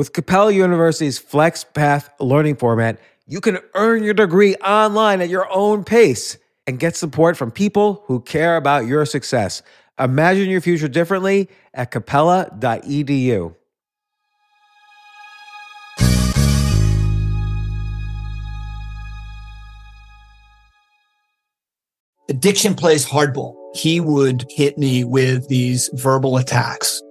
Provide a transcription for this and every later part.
With Capella University's FlexPath learning format, you can earn your degree online at your own pace and get support from people who care about your success. Imagine your future differently at capella.edu. Addiction plays hardball. He would hit me with these verbal attacks.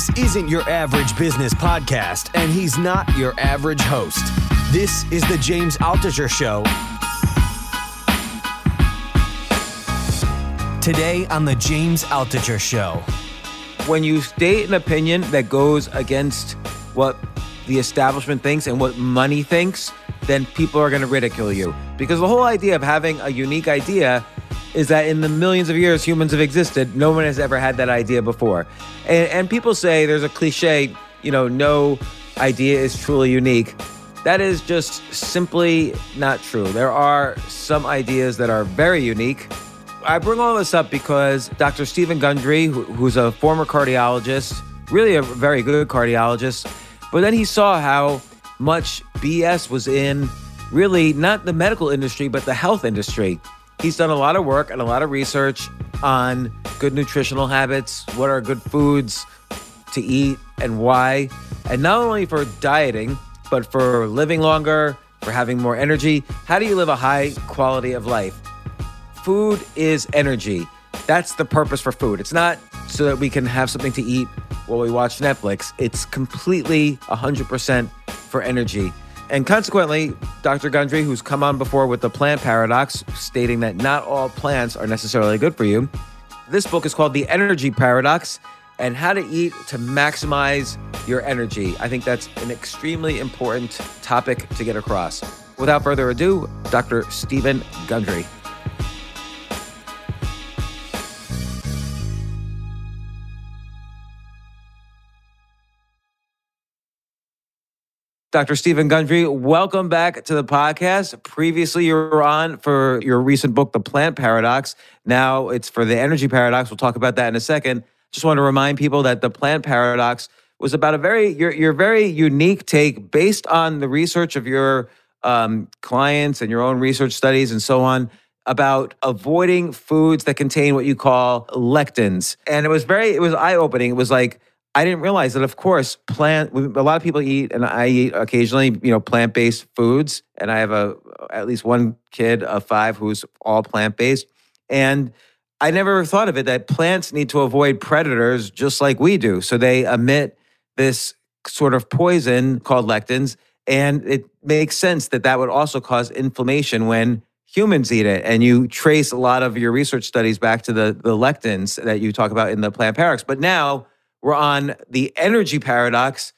This isn't your average business podcast, and he's not your average host. This is the James Altucher Show. Today on the James Altucher Show. When you state an opinion that goes against what the establishment thinks and what money thinks, then people are going to ridicule you. Because the whole idea of having a unique idea is that in the millions of years humans have existed, no one has ever had that idea before. And, and people say there's a cliche, you know, no idea is truly unique. That is just simply not true. There are some ideas that are very unique. I bring all this up because Dr. Steven Gundry, who's a former cardiologist, really a very good cardiologist, but then he saw how much BS was in really not the medical industry, but the health industry. He's done a lot of work and a lot of research on good nutritional habits, what are good foods to eat and why. And not only for dieting, but for living longer, for having more energy. How do you live a high quality of life? Food is energy. That's the purpose for food. It's not so that we can have something to eat while we watch Netflix. It's completely 100% for energy. And consequently, Dr. Gundry, who's come on before with the plant paradox, stating that not all plants are necessarily good for you, this book is called The Energy Paradox and How to Eat to Maximize Your Energy. I think that's an extremely important topic to get across. Without further ado, Dr. Steven Gundry. Dr. Steven Gundry, welcome back to the podcast. Previously, you were on for your recent book, The Plant Paradox. Now it's for the Energy Paradox. We'll talk about that in a second. Just want to remind people that The Plant Paradox was about a very your your very unique take based on the research of your um, clients and your own research studies and so on about avoiding foods that contain what you call lectins. And it was very it was eye opening. It was like I didn't realize that, of course, plant. A lot of people eat, and I eat occasionally. You know, plant based foods, and I have a at least one kid of five who's all plant based, and I never thought of it that plants need to avoid predators just like we do. So they emit this sort of poison called lectins, and it makes sense that that would also cause inflammation when humans eat it. And you trace a lot of your research studies back to the the lectins that you talk about in the plant paradox. But now we're on the energy paradox.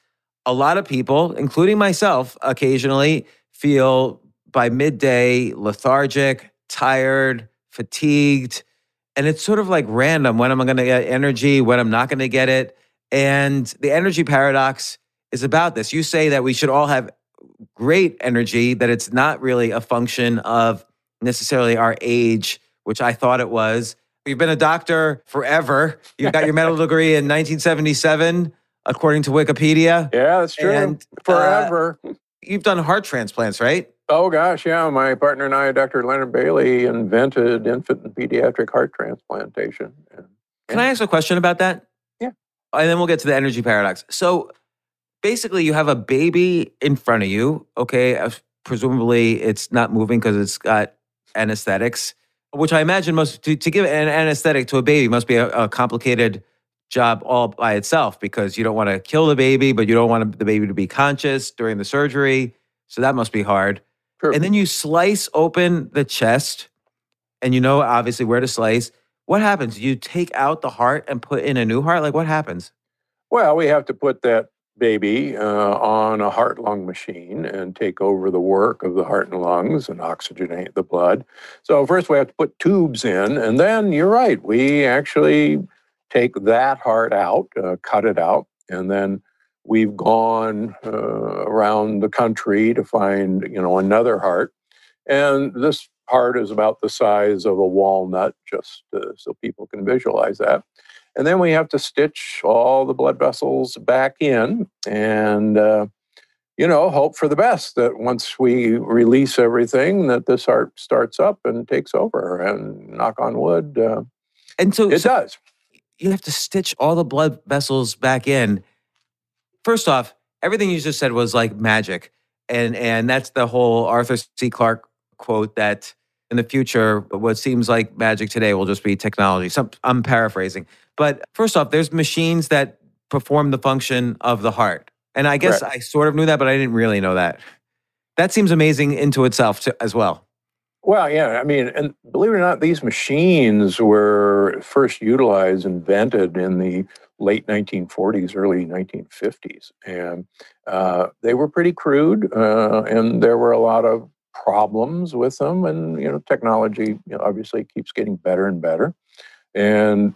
A lot of people, including myself, occasionally feel by midday lethargic, tired, fatigued. And it's sort of like random when am I going to get energy, when I'm not going to get it. And the energy paradox is about this. You say that we should all have great energy, that it's not really a function of necessarily our age, which I thought it was. You've been a doctor forever. You got your medical degree in 1977, according to Wikipedia. Yeah, that's true. And, forever. Uh, you've done heart transplants, right? Oh, gosh, yeah. My partner and I, Dr. Leonard Bailey, invented infant and pediatric heart transplantation. Can I ask a question about that? Yeah. And then we'll get to the energy paradox. So basically, you have a baby in front of you, okay? Uh, presumably, it's not moving because it's got anesthetics which I imagine must to, to give an anesthetic to a baby must be a, a, complicated job all by itself because you don't want to kill the baby, but you don't want the baby to be conscious during the surgery. So that must be hard. Sure. And then you slice open the chest, and you know obviously where to slice. What happens? You take out the heart and put in a new heart. Like what happens? Well, we have to put that baby uh, on a heart lung machine and take over the work of the heart and lungs and oxygenate the blood. So, first we have to put tubes in, and then you're right, we actually take that heart out, uh, cut it out, and then we've gone uh, around the country to find you know another heart and this heart is about the size of a walnut just uh, so people can visualize that and then we have to stitch all the blood vessels back in and uh, you know hope for the best that once we release everything that this heart starts up and takes over and knock on wood uh, And so, it so does you have to stitch all the blood vessels back in. First off, everything you just said was like magic. And and that's the whole Arthur C. Clarke quote that in the future, what seems like magic today will just be technology. Some, I'm paraphrasing. But first off, there's machines that perform the function of the heart. And I guess I sort of knew that, but I didn't really know that. That seems amazing into itself to, as well. Well, yeah, I mean, and believe it or not, these machines were first utilized, invented in the late 1940s, early 1950s, and uh, they were pretty crude, uh, and there were a lot of problems with them. And you know, technology you know, obviously keeps getting better and better. And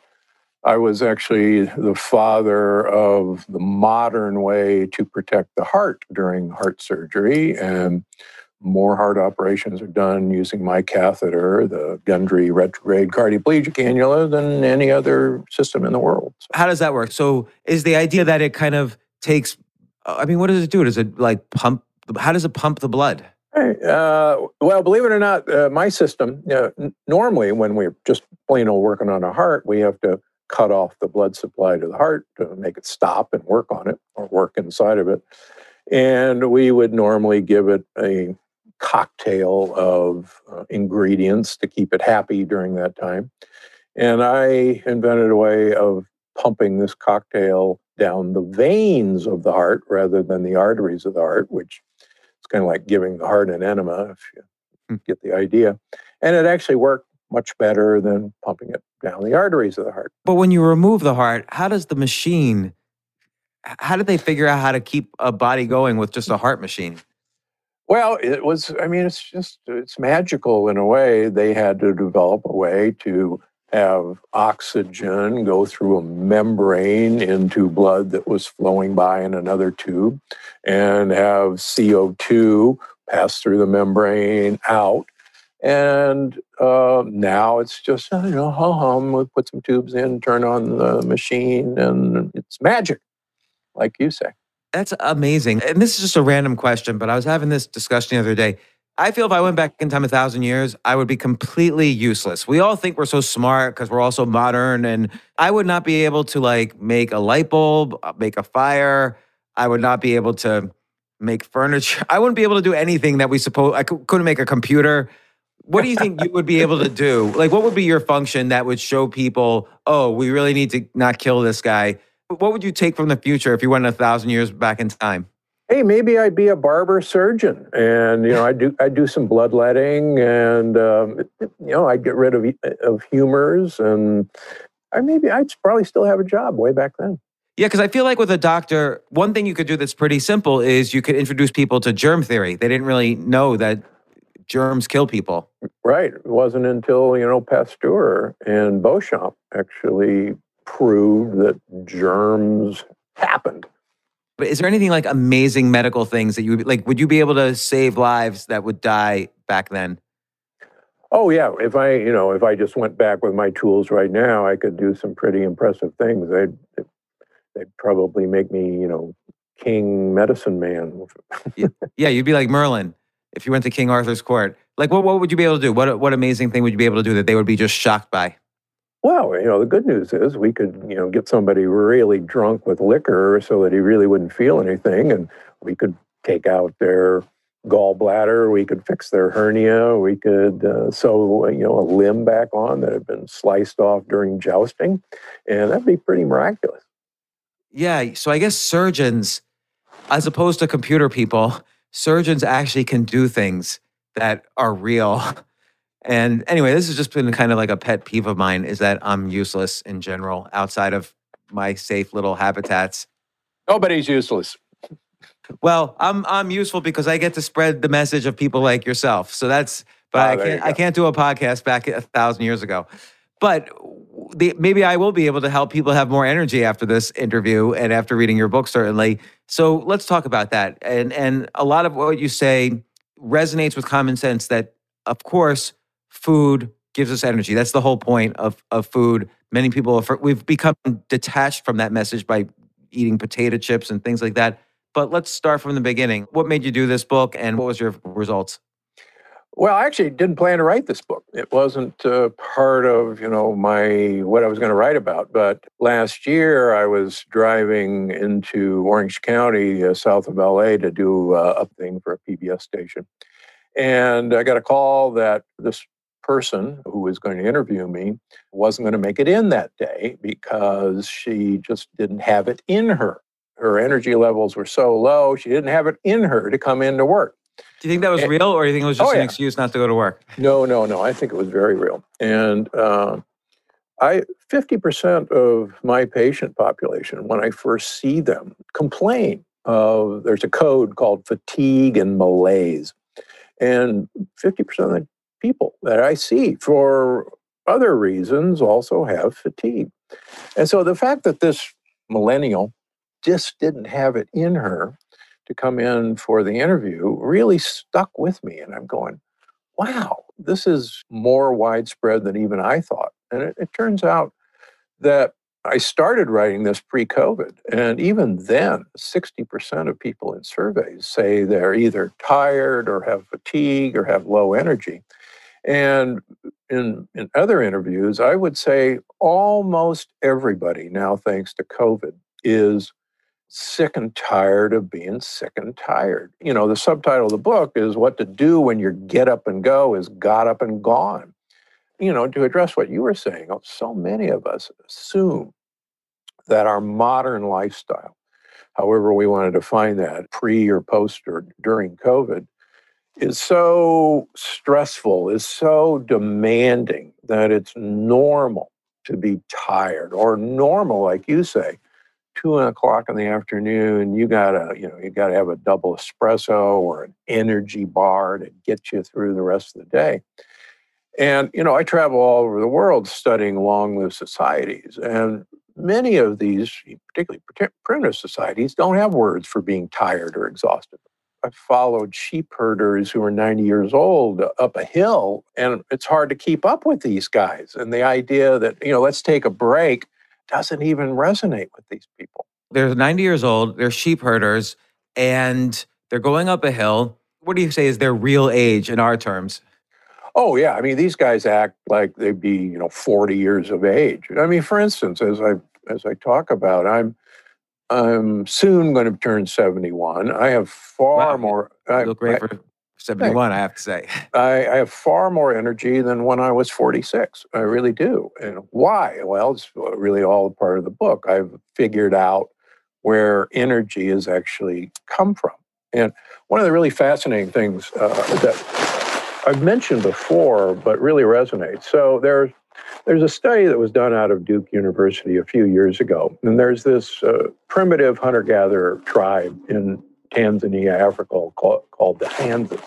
I was actually the father of the modern way to protect the heart during heart surgery, and more heart operations are done using my catheter, the Gundry retrograde cardioplegic cannula, than any other system in the world. How does that work? So is the idea that it kind of takes I mean, what does it do? Does it like pump how does it pump the blood? Uh, well, believe it or not, uh, my system, uh, n- normally when we're just plain old working on a heart, we have to cut off the blood supply to the heart to make it stop and work on it or work inside of it. And we would normally give it a cocktail of uh, ingredients to keep it happy during that time. And I invented a way of pumping this cocktail down the veins of the heart rather than the arteries of the heart, which is kind of like giving the heart an enema, if you Hmm. get the idea. And it actually worked much better than pumping it down the arteries of the heart. But when you remove the heart, how does the machine how did they figure out how to keep a body going with just a heart machine? Well, it was, I mean, it's just, it's magical in a way. They had to develop a way to have oxygen go through a membrane into blood that was flowing by in another tube and have CO2 pass through the membrane out. And uh, now it's just, you know, hum hum, we put some tubes in, turn on the machine, and it's magic, like you say. That's amazing. And this is just a random question, but I was having this discussion the other day. I feel if I went back in time a thousand years, I would be completely useless. We all think we're so smart because we're all so modern, and I would not be able to like make a light bulb, uh, make a fire. I would not be able to make furniture. I wouldn't be able to do anything that we suppose. I couldn't make a computer. What do you think you would be able to do? Like, what would be your function that would show people, oh, we really need to not kill this guy? What would you take from the future if you went a thousand years back in time? Hey, maybe I'd be a barber surgeon, and you know, I do I do some bloodletting, and um, you know, I'd get rid of of humors, and I maybe I'd probably still have a job way back then. Yeah, because I feel like with a doctor, one thing you could do that's pretty simple is you could introduce people to germ theory. They didn't really know that germs kill people. Right. It wasn't until you know Pasteur and Béchamp actually proved that germs happened. But is there anything like amazing medical things that you would like? Would you be able to save lives that would die back then? Oh yeah, if I you know if I just went back with my tools right now, I could do some pretty impressive things. They'd they'd probably make me you know king medicine man. Yeah, you'd be like Merlin if you went to King Arthur's court. Like, what, what would you be able to do? What, what amazing thing would you be able to do that they would be just shocked by? Well, you know the good news is we could you know get somebody really drunk with liquor so that he really wouldn't feel anything, and we could take out their gallbladder, we could fix their hernia, we could uh, sew you know a limb back on that had been sliced off during jousting, and that'd be pretty miraculous. Yeah, so I guess surgeons, as opposed to computer people, surgeons actually can do things that are real. And anyway, this has just been kind of like a pet peeve of mine is that I'm useless in general outside of my safe little habitats. Nobody's useless. Well, I'm I'm useful because I get to spread the message of people like yourself. So that's but Oh, I can't I can't do a podcast back a thousand years ago. But the, maybe I will be able to help people have more energy after this interview and after reading your book, certainly. So let's talk about that. And and a lot of what you say resonates with common sense. That of course, food gives us energy. That's the whole point of of food. Many people have, we've become detached from that message by eating potato chips and things like that. But let's start from the beginning. What made you do this book, and what was your results? Well, I actually didn't plan to write this book. It wasn't uh, part of you know my what I was going to write about. But last year, I was driving into Orange County, uh, south of LA, to do uh, a thing for a PBS station, and I got a call that this person who was going to interview me wasn't going to make it in that day because she just didn't have it in her. Her energy levels were so low, she didn't have it in her to come into work. Do you think that was Eh, real, or do you think it was just oh, an yeah. excuse not to go to work? No, no, no. I think it was very real. And uh, I, fifty percent of my patient population, when I first see them, complain of. There's a code called fatigue and malaise, and fifty percent of the people that I see for other reasons also have fatigue. And so the fact that this millennial just didn't have it in her to come in for the interview really stuck with me, and I'm going wow, this is more widespread than even I thought. And it, it turns out that I started writing this pre COVID. And even then, 60% of people in surveys say they're either tired or have fatigue or have low energy. And in, in other interviews, I would say almost everybody now, thanks to COVID, is sick and tired of being sick and tired. You know, the subtitle of the book is What to Do When Your Get Up and Go is Got Up and Gone. You know, to address what you were saying, oh, so many of us assume that our modern lifestyle, however we want to define that, pre or post or during COVID, is so stressful, is so demanding that it's normal to be tired or normal, like you say, two o'clock in the afternoon, you gotta, you know, you gotta have a double espresso or an energy bar to get you through the rest of the day. And you know, I travel all over the world studying long-lived societies, and many of these, particularly primitive societies, don't have words for being tired or exhausted. I followed sheep herders who are 90 years old up a hill, and it's hard to keep up with these guys. And the idea that, you know, let's take a break doesn't even resonate with these people. They're 90 years old, they're sheep herders, and they're going up a hill. What do you say is their real age in our terms? Oh yeah, I mean these guys act like they'd be you know forty years of age. I mean, for instance, as I as I talk about, I'm I'm soon going to turn seventy one. I have far Wow. more. You I, look great I, for 71, I have to say. I, I have far more energy than when I was forty six. I really do. And why? Well, it's really all part of the book. I've figured out where energy has actually come from. And one of the really fascinating things uh, that I've mentioned before, but really resonates. So there's there's a study that was done out of Duke University a few years ago, and there's this uh, primitive hunter-gatherer tribe in Tanzania, Africa, called, called the Hansas.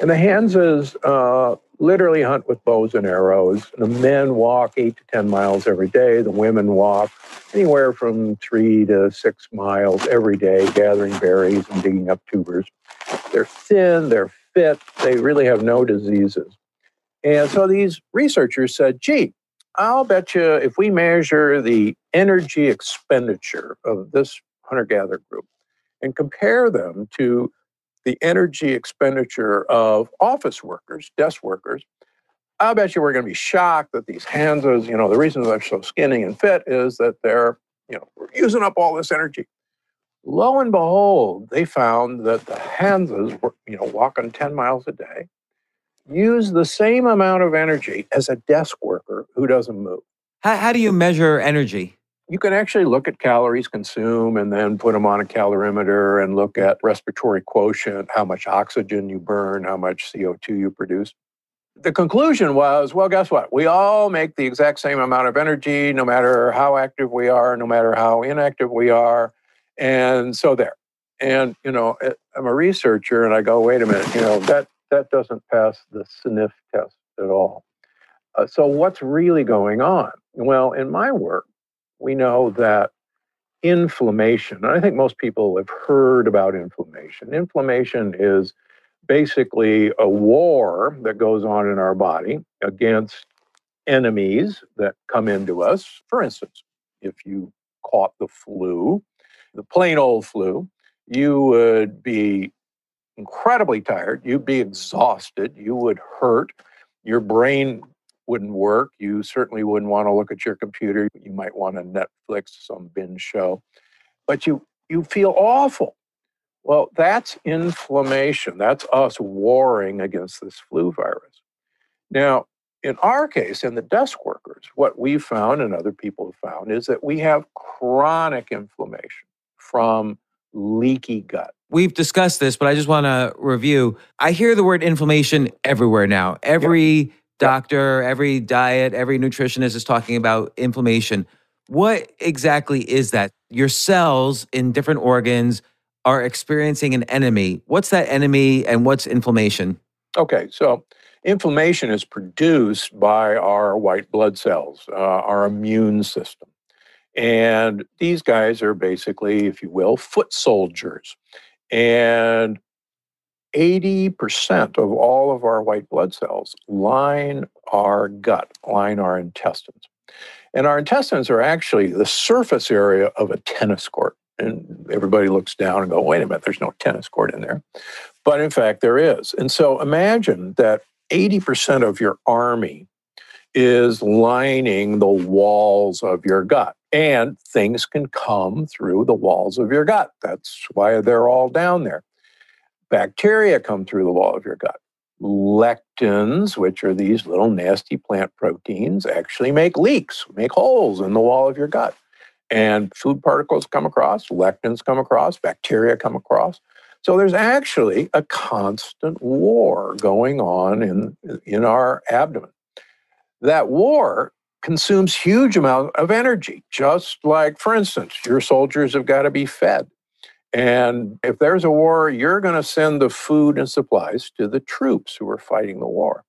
And the Hansas uh, literally hunt with bows and arrows. The men walk eight to 10 miles every day. The women walk anywhere from three to six miles every day, gathering berries and digging up tubers. They're thin, they're fit, they really have no diseases. And so these researchers said, gee, I'll bet you if we measure the energy expenditure of this hunter gatherer group and compare them to the energy expenditure of office workers, desk workers, I'll bet you we're going to be shocked that these Hansas, you know, the reason they're so skinny and fit is that they're, you know, we're using up all this energy. Lo and behold, they found that the Hansas were, you know, walking 10 miles a day, use the same amount of energy as a desk worker who doesn't move. How, how do you measure energy? You can actually look at calories consumed and then put them on a calorimeter and look at respiratory quotient, how much oxygen you burn, how much CO2 you produce. The conclusion was well, guess what? We all make the exact same amount of energy, no matter how active we are, no matter how inactive we are. And so there. And, you know, eh, I'm a researcher and I go, wait a minute, you know, that, that doesn't pass the sniff test at all. Uh, so what's really going on? Well, in my work, we know that inflammation, and I think most people have heard about inflammation. Inflammation is basically a war that goes on in our body against enemies that come into us. For instance, if you caught the flu, the plain old flu, you would be incredibly tired, you'd be exhausted, you would hurt, your brain wouldn't work. You certainly wouldn't want to look at your computer. You might want to Netflix some binge show, but you you feel awful. Well, that's inflammation. That's us warring against this flu virus. Now, in our case, in the desk workers, what we've found and other people have found is that we have chronic inflammation from leaky gut. We've discussed this, but I just want to review. I hear the word inflammation everywhere now. Every yep. doctor, every diet, every nutritionist is talking about inflammation. What exactly is that? Your cells in different organs are experiencing an enemy. What's that enemy and what's inflammation? Okay, so inflammation is produced by our white blood cells, uh, our immune system. And these guys are basically, if you will, foot soldiers. And 80% of all of our white blood cells line our gut, line our intestines. And our intestines are actually the surface area of a tennis court. And everybody looks down and go, wait a minute, there's no tennis court in there. But in fact, there is. And so imagine that 80% of your army is lining the walls of your gut. And things can come through the walls of your gut. That's why they're all down there. Bacteria come through the wall of your gut. Lectins, which are these little nasty plant proteins, actually make leaks, make holes in the wall of your gut. And food particles come across, lectins come across, bacteria come across. So there's actually a constant war going on in, in our abdomen. That war consumes huge amount of energy, just like, for instance, your soldiers have got to be fed. And if there's a war, you're going to send the food and supplies to the troops who are fighting the war.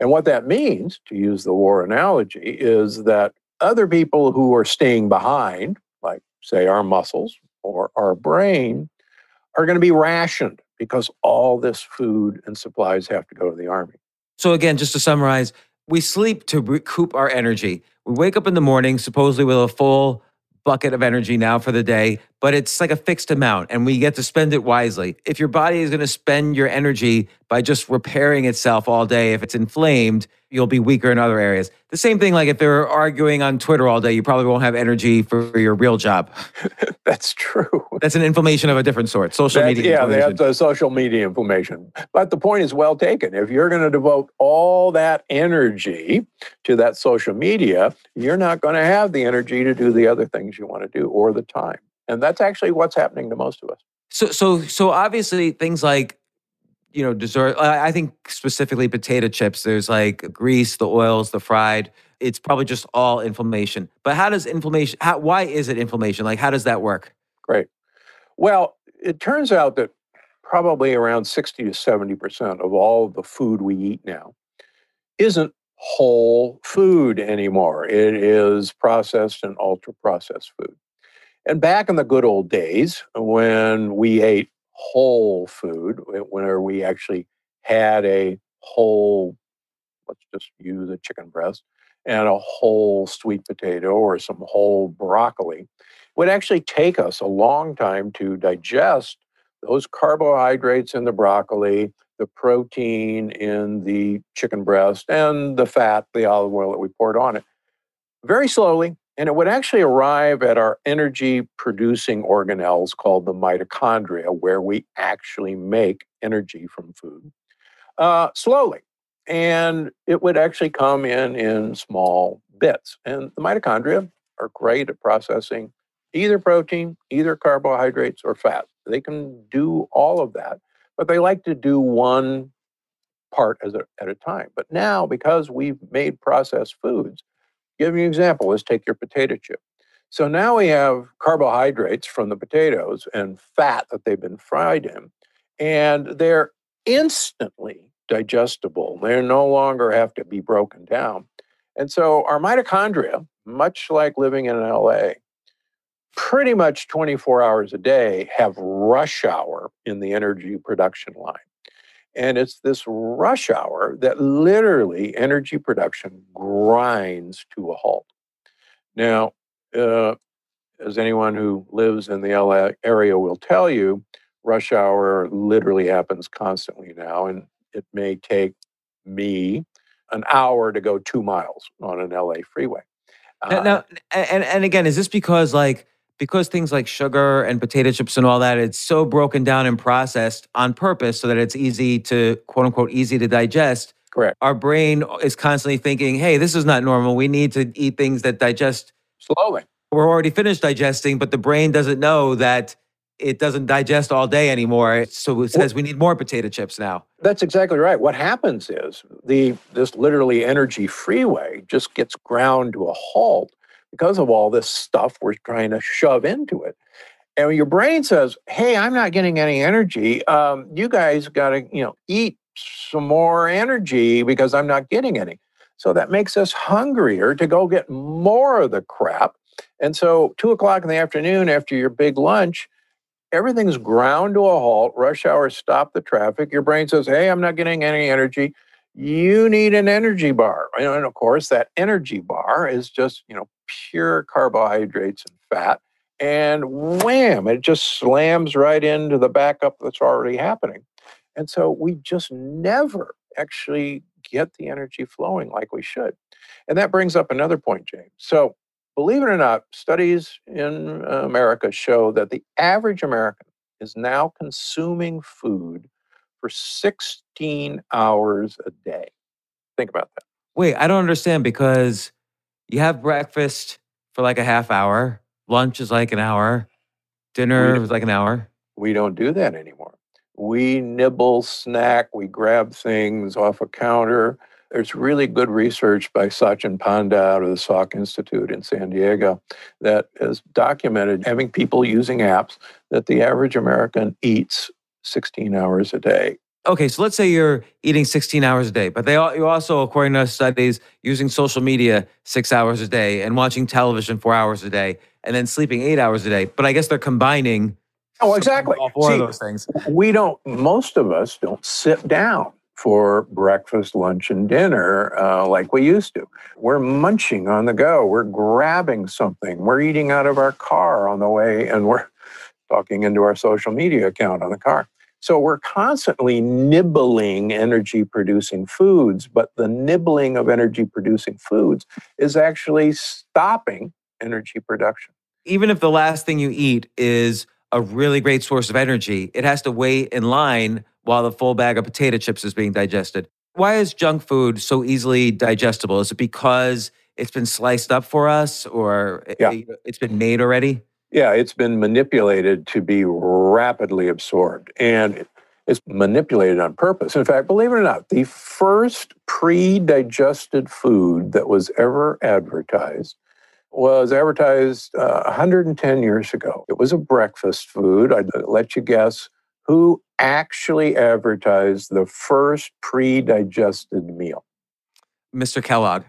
And what that means, to use the war analogy, is that other people who are staying behind, like, say, our muscles or our brain, are going to be rationed because all this food and supplies have to go to the army. So, again, just to summarize, we sleep to recoup our energy. We wake up in the morning, supposedly with a full bucket of energy now for the day, but it's like a fixed amount and we get to spend it wisely. If your body is going to spend your energy by just repairing itself all day, if it's inflamed, you'll be weaker in other areas. The same thing, like if they're arguing on Twitter all day, you probably won't have energy for your real job. that's true. That's an inflammation of a different sort. Social media. Yeah, that's the social media inflammation. But the point is well taken. If you're going to devote all that energy to that social media, you're not going to have the energy to do the other things you want to do or the time. And that's actually what's happening to most of us. So, so, so obviously, things like you know, dessert. I think specifically potato chips. There's like grease, the oils, the fried. It's probably just all inflammation. But how does inflammation? How, why is it inflammation? Like, how does that work? Great. Well, it turns out that probably around 60 to 70 percent of all of the food we eat now isn't whole food anymore. It is processed and ultra processed food. And back in the good old days when we ate whole food, where we actually had a whole, let's just use a chicken breast, and a whole sweet potato or some whole broccoli, would actually take us a long time to digest those carbohydrates in the broccoli, the protein in the chicken breast, and the fat, the olive oil that we poured on it. Very slowly, and it would actually arrive at our energy producing organelles called the mitochondria, where we actually make energy from food uh, slowly. And it would actually come in in small bits. And the mitochondria are great at processing either protein, either carbohydrates, or fat. They can do all of that, but they like to do one part a, at a time. But now, because we've made processed foods, give you an example. Let's take your potato chip. So now we have carbohydrates from the potatoes and fat that they've been fried in, and they're instantly digestible. They no longer have to be broken down. And so our mitochondria, much like living in LA, pretty much 24 hours a day have rush hour in the energy production line. And it's this rush hour that literally energy production grinds to a halt. Now, uh, as anyone who lives in the LA area will tell you, rush hour literally happens constantly now, and it may take me an hour to go two miles on an LA freeway. Now, now, and and again, is this because like because things like sugar and potato chips and all that, it's so broken down and processed on purpose so that it's easy to quote unquote easy to digest. Correct. Our brain is constantly thinking, "Hey, this is not normal. We need to eat things that digest slowly." We're already finished digesting, but the brain doesn't know that it doesn't digest all day anymore. So it says we need more potato chips now. That's exactly right. What happens is the this literally energy freeway just gets ground to a halt because of all this stuff we're trying to shove into it. And your brain says, "Hey, I'm not getting any energy. Um, you guys got to, you know, eat some more energy because I'm not getting any." So that makes us hungrier to go get more of the crap. And so, two o'clock in the afternoon after your big lunch, everything's ground to a halt. Rush hour stop the traffic. Your brain says, "Hey, I'm not getting any energy." You need an energy bar, and of course, that energy bar is just you know pure carbohydrates and fat. And wham, it just slams right into the backup that's already happening. And so we just never actually get the energy flowing like we should. And that brings up another point, James. So, believe it or not, studies in America show that the average American is now consuming food for 16 hours a day. Think about that. Wait, I don't understand because you have breakfast for like a half hour, lunch is like an hour, dinner is like an hour. We don't do that anymore. We nibble, snack, we grab things off a counter. There's really good research by Sachin Panda out of the Salk Institute in San Diego that has documented having people using apps that the average American eats 16 hours a day okay, so let's say you're eating 16 hours a day, but they you also, according to studies, using social media six hours a day and watching television four hours a day, and then sleeping eight hours a day. But I guess they're combining. Oh, exactly. All four See, of those things. We don't. Most of us don't sit down for breakfast, lunch, and dinner uh, like we used to. We're munching on the go. We're grabbing something. We're eating out of our car on the way, and we're talking into our social media account on the car. So we're constantly nibbling energy producing foods, but the nibbling of energy producing foods is actually stopping energy production. Even if the last thing you eat is a really great source of energy, it has to wait in line while the full bag of potato chips is being digested. Why is junk food so easily digestible? Is it because it's been sliced up for us or eh, yeah. it's been made already? Yeah, it's been manipulated to be rapidly absorbed. And it's manipulated on purpose. In fact, believe it or not, the first pre digested food that was ever advertised was advertised uh, 110 years ago. It was a breakfast food. I'd let you guess who actually advertised the first pre digested meal. Mr. Kellogg.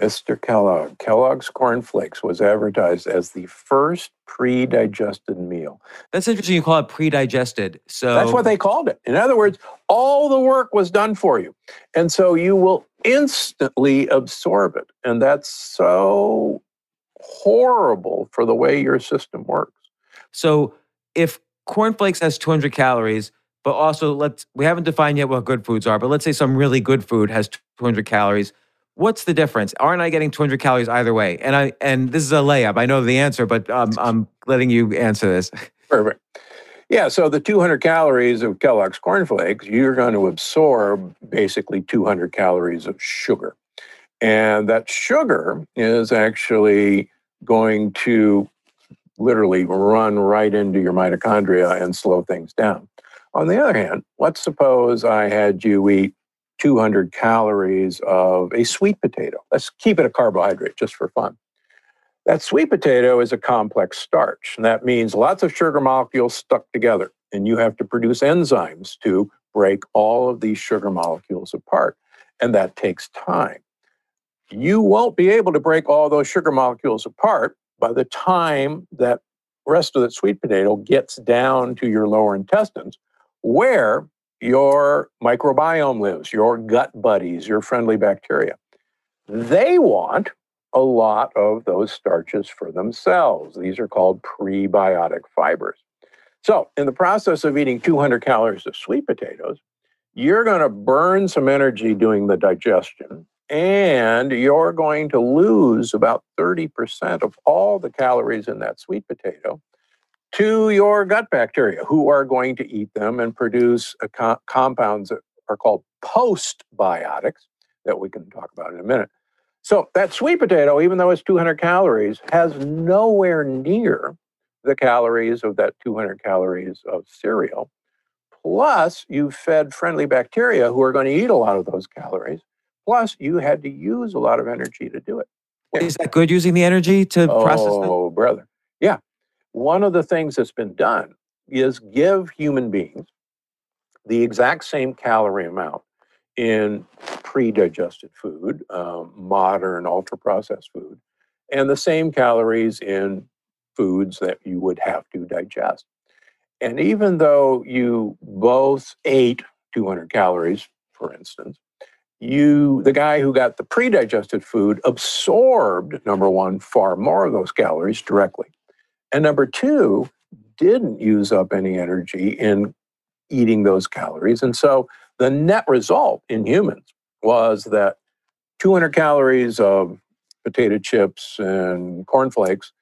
Mr. Kellogg. Kellogg's Corn Flakes was advertised as the first pre-digested meal. That's interesting. You call it pre-digested. So that's what they called it. In other words, all the work was done for you, and so you will instantly absorb it, and that's so horrible for the way your system works. So if cornflakes has 200 calories, but also let's we haven't defined yet what good foods are, but let's say some really good food has 200 calories what's the difference? Aren't I getting 200 calories either way? And I and this is a layup. I know the answer, but um, I'm letting you answer this. Perfect. Yeah, so the 200 calories of Kellogg's Corn Flakes, you're going to absorb basically 200 calories of sugar. And that sugar is actually going to literally run right into your mitochondria and slow things down. On the other hand, let's suppose I had you eat 200 calories of a sweet potato. Let's keep it a carbohydrate just for fun. That sweet potato is a complex starch, and that means lots of sugar molecules stuck together. And you have to produce enzymes to break all of these sugar molecules apart. And that takes time. You won't be able to break all those sugar molecules apart by the time that rest of the sweet potato gets down to your lower intestines, where your microbiome lives, your gut buddies, your friendly bacteria. They want a lot of those starches for themselves. These are called prebiotic fibers. So, in the process of eating 200 calories of sweet potatoes, you're going to burn some energy doing the digestion, and you're going to lose about 30% of all the calories in that sweet potato to your gut bacteria, who are going to eat them and produce co- compounds that are called postbiotics that we can talk about in a minute. So that sweet potato, even though it's 200 calories, has nowhere near the calories of that 200 calories of cereal. Plus, you fed friendly bacteria who are going to eat a lot of those calories. Plus, you had to use a lot of energy to do it. Is that good using the energy to oh, process it? Oh, brother. Yeah. One of the things that's been done is give human beings the exact same calorie amount in pre-digested food, um, modern ultra-processed food, and the same calories in foods that you would have to digest. And even though you both ate 200 calories, for instance, you the guy who got the pre-digested food absorbed number one far more of those calories directly and number two didn't use up any energy in eating those calories and so the net result in humans was that 200 calories of potato chips and cornflakes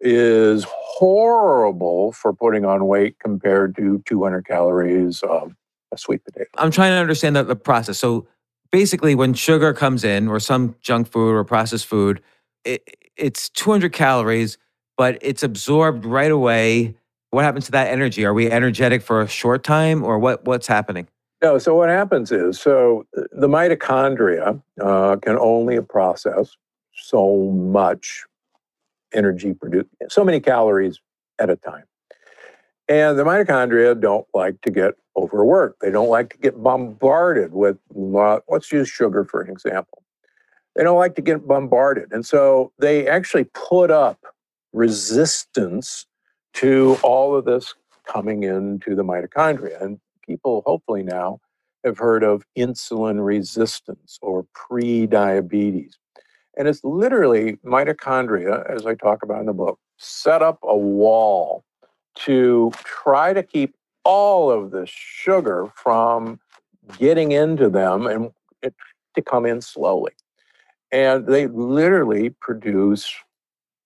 is horrible for putting on weight compared to 200 calories of a sweet potato. I'm trying to understand the, the process. So basically, when sugar comes in, or some junk food or processed food, it, it's 200 calories, but it's absorbed right away. What happens to that energy? Are we energetic for a short time, or what? What's happening? No. So what happens is, so the mitochondria uh, can only process so much energy produced, so many calories at a time. And the mitochondria don't like to get overworked. They don't like to get bombarded with, let's use sugar for an example. They don't like to get bombarded. And so they actually put up resistance to all of this coming into the mitochondria. And people hopefully now have heard of insulin resistance or pre-diabetes. And it's literally mitochondria, as I talk about in the book, set up a wall to try to keep all of the sugar from getting into them and it, to come in slowly. And they literally produce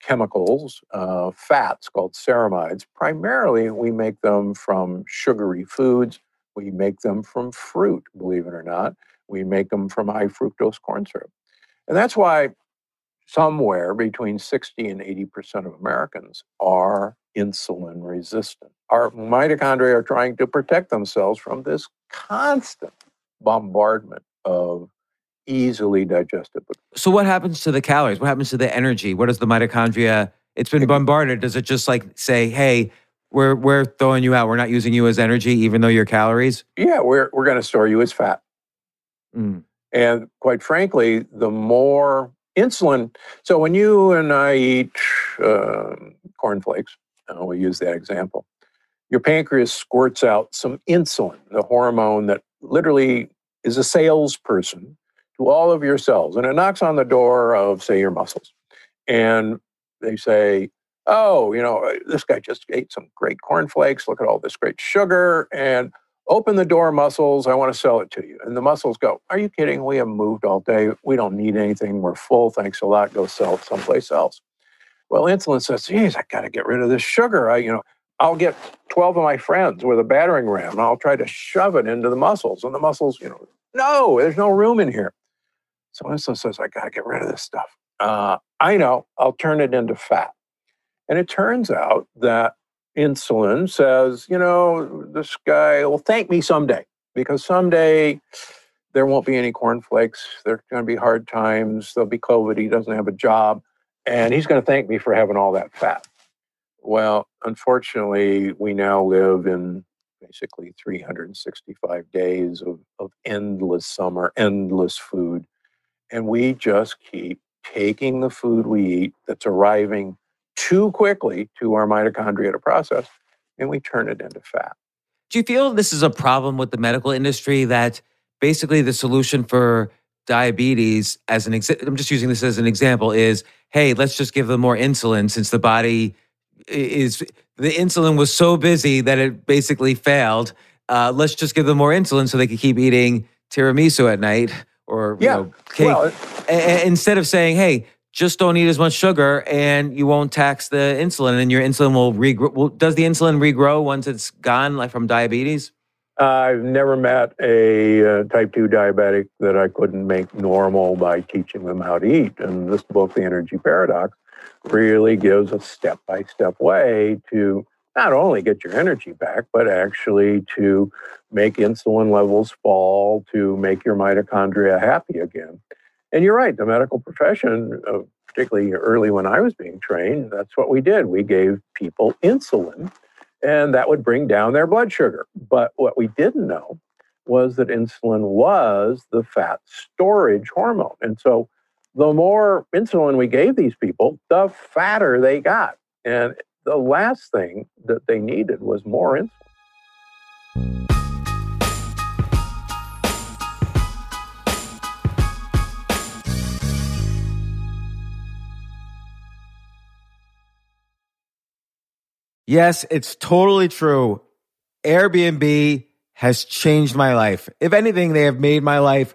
chemicals, uh, fats called ceramides. Primarily, we make them from sugary foods. We make them from fruit, believe it or not. We make them from high fructose corn syrup. And that's why somewhere between 60 and 80% of Americans are insulin resistant. Our mitochondria are trying to protect themselves from this constant bombardment of easily digestible. So what happens to the calories? What happens to the energy? What does the mitochondria? It's been bombarded. Does it just like say, "Hey, we're we're throwing you out. We're not using you as energy, even though you're calories"? Yeah, we're we're going to store you as fat. Mm. And quite frankly, the more insulin. So when you and I eat uh, cornflakes, uh, we use that example. Your pancreas squirts out some insulin, the hormone that literally is a salesperson to all of your cells, and it knocks on the door of, say, your muscles, and they say, "Oh, you know, uh, this guy just ate some great cornflakes. Look at all this great sugar." And open the door muscles. I want to sell it to you. And the muscles go are you kidding? We have moved all day. We don't need anything. We're full. Thanks a lot. Go sell it someplace else. Well insulin says geez i got to get rid of this sugar. I you know i'll get 12 of my friends with a battering ram. And i'll try to shove it into the muscles. And the muscles you know no there's no room in here so insulin says i got to get rid of this stuff uh, i know i'll turn it into fat and it turns out that insulin says, you know, this guy will thank me someday because someday there won't be any cornflakes. There's going to be hard times. There'll be COVID. He doesn't have a job. and he's going to thank me for having all that fat. Well, unfortunately, we now live in basically 365 days of, of endless summer, endless food. And we just keep taking the food we eat that's arriving too quickly to our mitochondria to process, and we turn it into fat. Do you feel this is a problem with the medical industry that basically the solution for diabetes as an example i'm just using this as an example is hey let's just give them more insulin since the body is the insulin was so busy that it basically failed uh, let's just give them more insulin so they can keep eating tiramisu at night or yeah. you know, cake well, a- instead of saying hey just don't eat as much sugar and you won't tax the insulin and your insulin will regrow does the insulin regrow once it's gone like from diabetes I've never met a uh, type 2 diabetic that I couldn't make normal by teaching them how to eat. And this book, The Energy Paradox, really gives a step by step way to not only get your energy back, but actually to make insulin levels fall, to make your mitochondria happy again. And you're right, the medical profession, uh, particularly early when I was being trained, that's what we did. We gave people insulin and that would bring down their blood sugar. But what we didn't know was that insulin was the fat storage hormone. And so the more insulin we gave these people, the fatter they got. And the last thing that they needed was more insulin. Yes, it's totally true. Airbnb has changed my life. If anything, they have made my life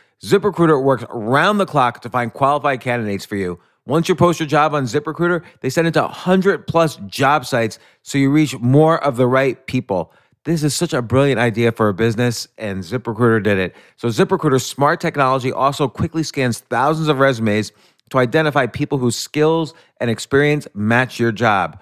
ZipRecruiter works round the clock to find qualified candidates for you. Once you post your job on ZipRecruiter, they send it to 100 plus job sites so you reach more of the right people. This is such a brilliant idea for a business, and ZipRecruiter did it. So, ZipRecruiter's smart technology also quickly scans thousands of resumes to identify people whose skills and experience match your job.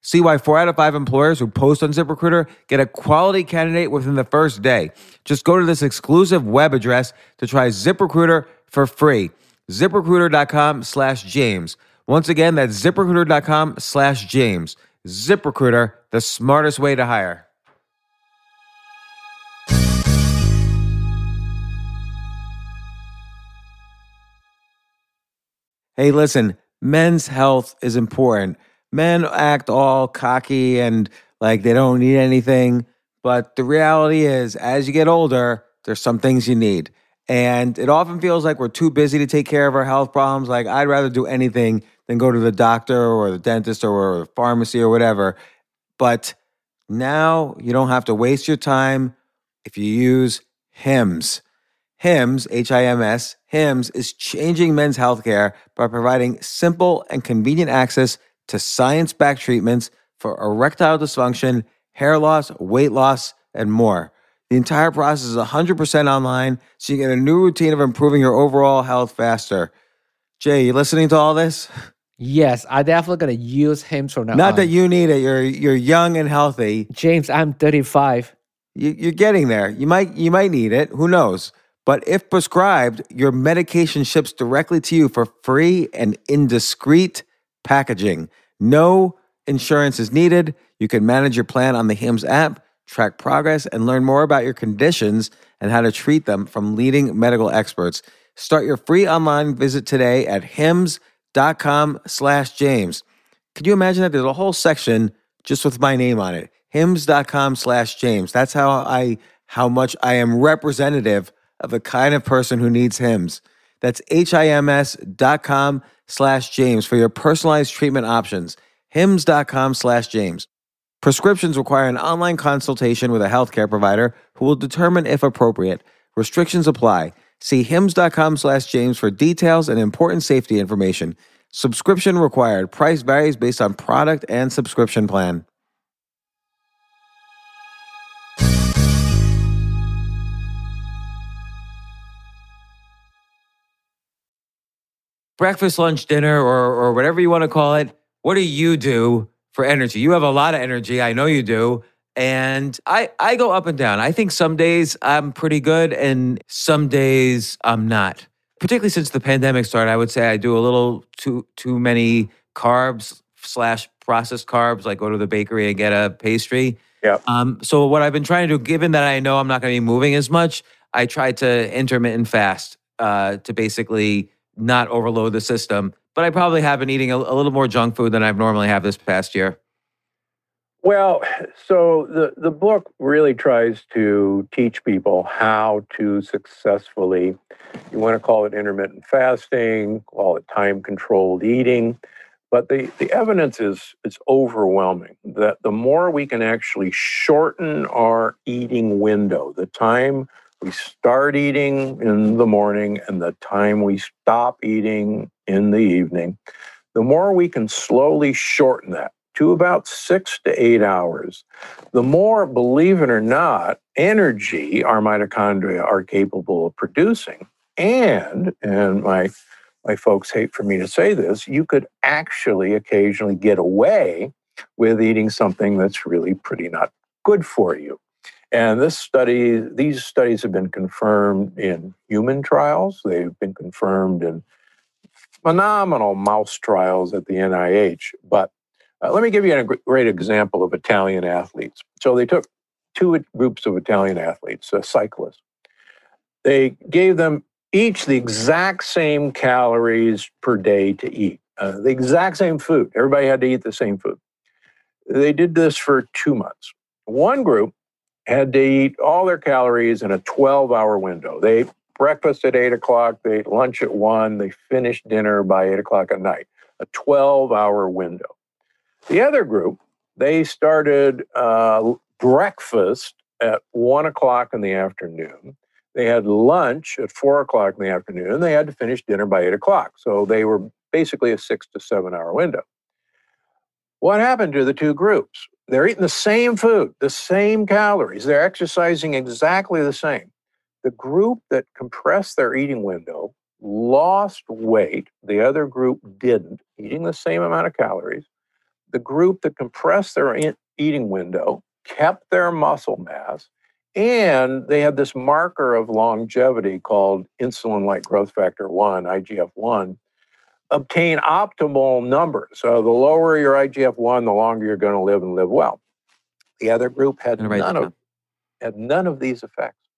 See why four out of five employers who post on ZipRecruiter get a quality candidate within the first day. Just go to this exclusive web address to try ZipRecruiter for free. ZipRecruiter.com slash James. Once again, that's ziprecruiter.com slash James. ZipRecruiter, the smartest way to hire. Hey, listen, men's health is important. Men act all cocky and like they don't need anything. But the reality is, as you get older, there's some things you need. And it often feels like we're too busy to take care of our health problems. Like, I'd rather do anything than go to the doctor or the dentist or the pharmacy or whatever. But now you don't have to waste your time if you use HIMS. HIMS, H I M S, HIMS is changing men's healthcare by providing simple and convenient access to science backed treatments for erectile dysfunction, hair loss, weight loss, and more. The entire process is 100% online, so you get a new routine of improving your overall health faster. Jay, you listening to all this? Yes, I definitely gonna use him from now Not on. that you need it. You're you're young and healthy. James, I'm 35. You, you're getting there. You might you might need it. Who knows? But if prescribed, your medication ships directly to you for free and in discreet packaging. No insurance is needed. You can manage your plan on the HIMS app, track progress, and learn more about your conditions and how to treat them from leading medical experts. Start your free online visit today at hims.com slash James. Could you imagine that there's a whole section just with my name on it? Hims.com slash James. That's how I how much I am representative of the kind of person who needs Hims. That's H-I-M-S dot com slash James for your personalized treatment options. Hims.com slash James. Prescriptions require an online consultation with a healthcare provider who will determine if appropriate. Restrictions apply. See hims.com slash James for details and important safety information. Subscription required. Price varies based on product and subscription plan. Breakfast, lunch, dinner, or or whatever you want to call it. What do you do for energy? You have a lot of energy. I know you do. And I I go up and down. I think some days I'm pretty good and some days I'm not. Particularly since the pandemic started, I would say I do a little too too many carbs slash processed carbs, like go to the bakery and get a pastry. Yeah. Um, so what I've been trying to do, given that I know I'm not going to be moving as much, I try to intermittent fast uh, to basically not overload the system. But I probably have been eating a, a little more junk food than I've normally have this past year. Well, so the, the book really tries to teach people how to successfully, you want to call it intermittent fasting, call it time controlled eating. But the, the evidence is, is overwhelming that the more we can actually shorten our eating window, the time we start eating in the morning and the time we stop eating in the evening, the more we can slowly shorten that to about six to eight hours, the more, believe it or not, energy our mitochondria are capable of producing. And, and my my folks hate for me to say this, you could actually occasionally get away with eating something that's really pretty not good for you. And this study, these studies have been confirmed in human trials. They've been confirmed in phenomenal mouse trials at the NIH. But uh, let me give you a great example of Italian athletes. So they took two groups of Italian athletes, uh, cyclists. They gave them each the exact same calories per day to eat, uh, the exact same food. Everybody had to eat the same food. They did this for two months. One group had to eat all their calories in a 12 hour window. They ate breakfast at eight o'clock, they ate lunch at one, they finished dinner by eight o'clock at night, a 12 hour window. The other group, they started uh, breakfast at one o'clock in the afternoon. They had lunch at four o'clock in the afternoon, and they had to finish dinner by eight o'clock. So they were basically a six to seven hour window. What happened to the two groups? They're eating the same food, the same calories, they're exercising exactly the same. The group that compressed their eating window lost weight, the other group didn't, eating the same amount of calories. The group that compressed their in- eating window kept their muscle mass, and they had this marker of longevity called insulin like growth factor 1, IGF 1, obtain optimal numbers. So the lower your IGF 1, the longer you're going to live and live well. The other group had none of, had none of these effects.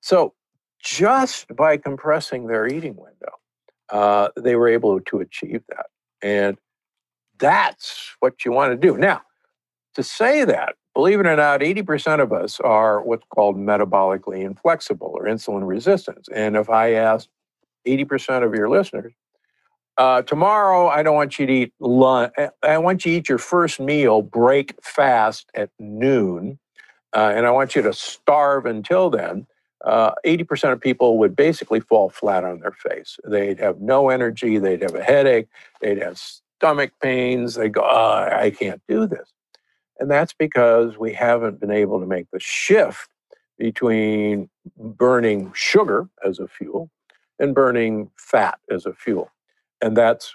So just by compressing their eating window, uh, they were able to achieve that. And that's what you want to do. Now, to say that, believe it or not, 80% of us are what's called metabolically inflexible or insulin resistant. And if I ask 80% of your listeners, uh, tomorrow I don't want you to eat lunch. I want you to eat your first meal, break fast at noon, uh, and I want you to starve until then. Uh, 80% of people would basically fall flat on their face. They'd have no energy, they'd have a headache, they'd have stomach pains. They go, oh, I can't do this. And that's because we haven't been able to make the shift between burning sugar as a fuel and burning fat as a fuel. And that's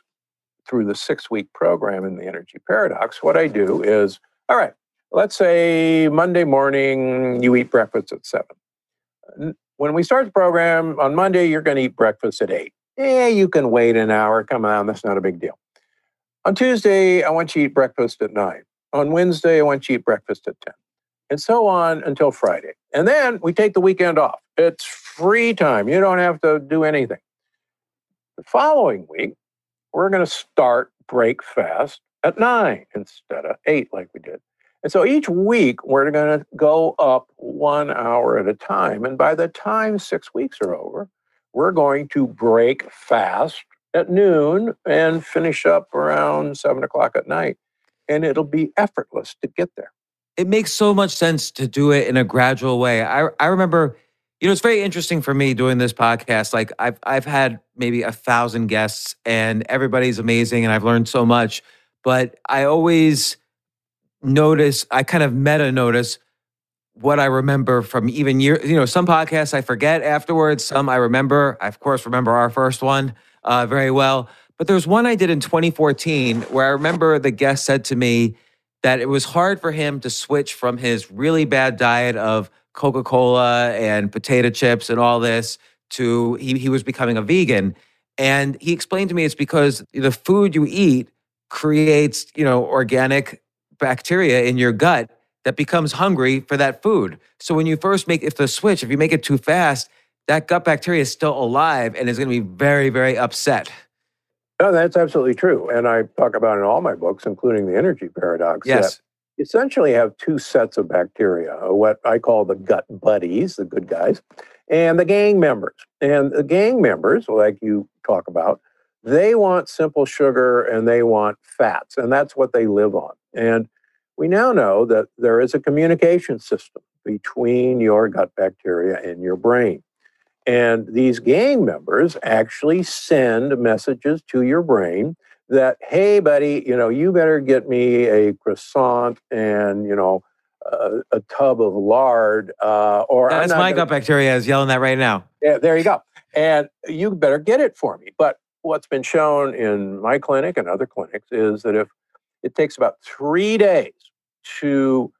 through the six week program in the energy paradox. What I do is, all right, let's say Monday morning you eat breakfast at seven. When we start the program on Monday, you're going to eat breakfast at eight. Yeah, you can wait an hour, come on, that's not a big deal. On Tuesday, I want you to eat breakfast at nine. On Wednesday, I want you to eat breakfast at 10. And so on until Friday. And then we take the weekend off. It's free time. You don't have to do anything. The following week, we're going to start break fast at nine instead of eight, like we did. And so each week, we're going to go up one hour at a time. And by the time six weeks are over, we're going to break fast at noon and finish up around seven o'clock at night. And it'll be effortless to get there. It makes so much sense to do it in a gradual way. I, I remember, you know, it's very interesting for me doing this podcast. Like I've I've had maybe a thousand guests and everybody's amazing and I've learned so much. But I always notice, I kind of meta notice what I remember from even year, you know, some podcasts I forget afterwards, some I remember. I of course remember our first one uh, very well. But there's one I did in 2014 where I remember the guest said to me that it was hard for him to switch from his really bad diet of Coca Cola and potato chips and all this to he, he was becoming a vegan. And he explained to me it's because the food you eat creates, you know, organic bacteria in your gut that becomes hungry for that food. So when you first make if the switch, if you make it too fast, that gut bacteria is still alive and is going to be very, very upset. No, that's absolutely true. And I talk about it in all my books, including the energy paradox, Yes. Essentially have two sets of bacteria, uh, what I call the gut buddies, the good guys, and the gang members. And the gang members, like you talk about, they want simple sugar and they want fats, and that's what they live on. And we now know that there is a communication system between your gut bacteria and your brain. And these gang members actually send messages to your brain that, hey, buddy, you know, you better get me a croissant and, you know, a, a tub of lard. Uh, or That's my gut bacteria is yelling that right now. yeah, there you go. And you better get it for me. But what's been shown in my clinic and other clinics is that if it takes about three days to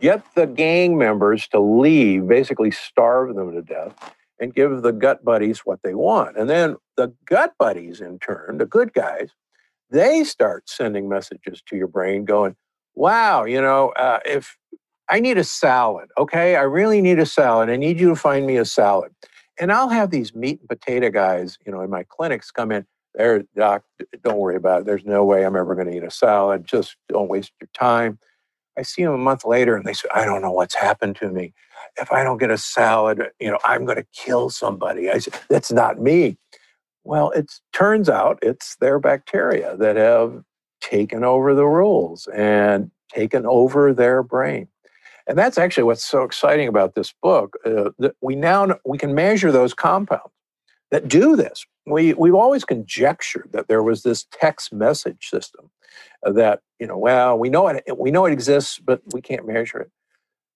get the gang members to leave, basically starve them to death, and give the gut buddies what they want. And then the gut buddies, in turn, the good guys, they start sending messages to your brain going, wow, you know, uh, if I need a salad, okay, I really need a salad. I need you to find me a salad. And I'll have these meat and potato guys, you know, in my clinics come in. There, doc, don't worry about it. There's no way I'm ever going to eat a salad. Just don't waste your time. I see them a month later and they say, I don't know what's happened to me. If I don't get a salad, you know, I'm going to kill somebody. I said, that's not me. Well, it turns out it's their bacteria that have taken over the rules and taken over their brain. And that's actually what's so exciting about this book. Uh, that we now we can measure those compounds that do this. We we've always conjectured that there was this text message system uh, that you know. Well, we know it. We know it exists, but we can't measure it.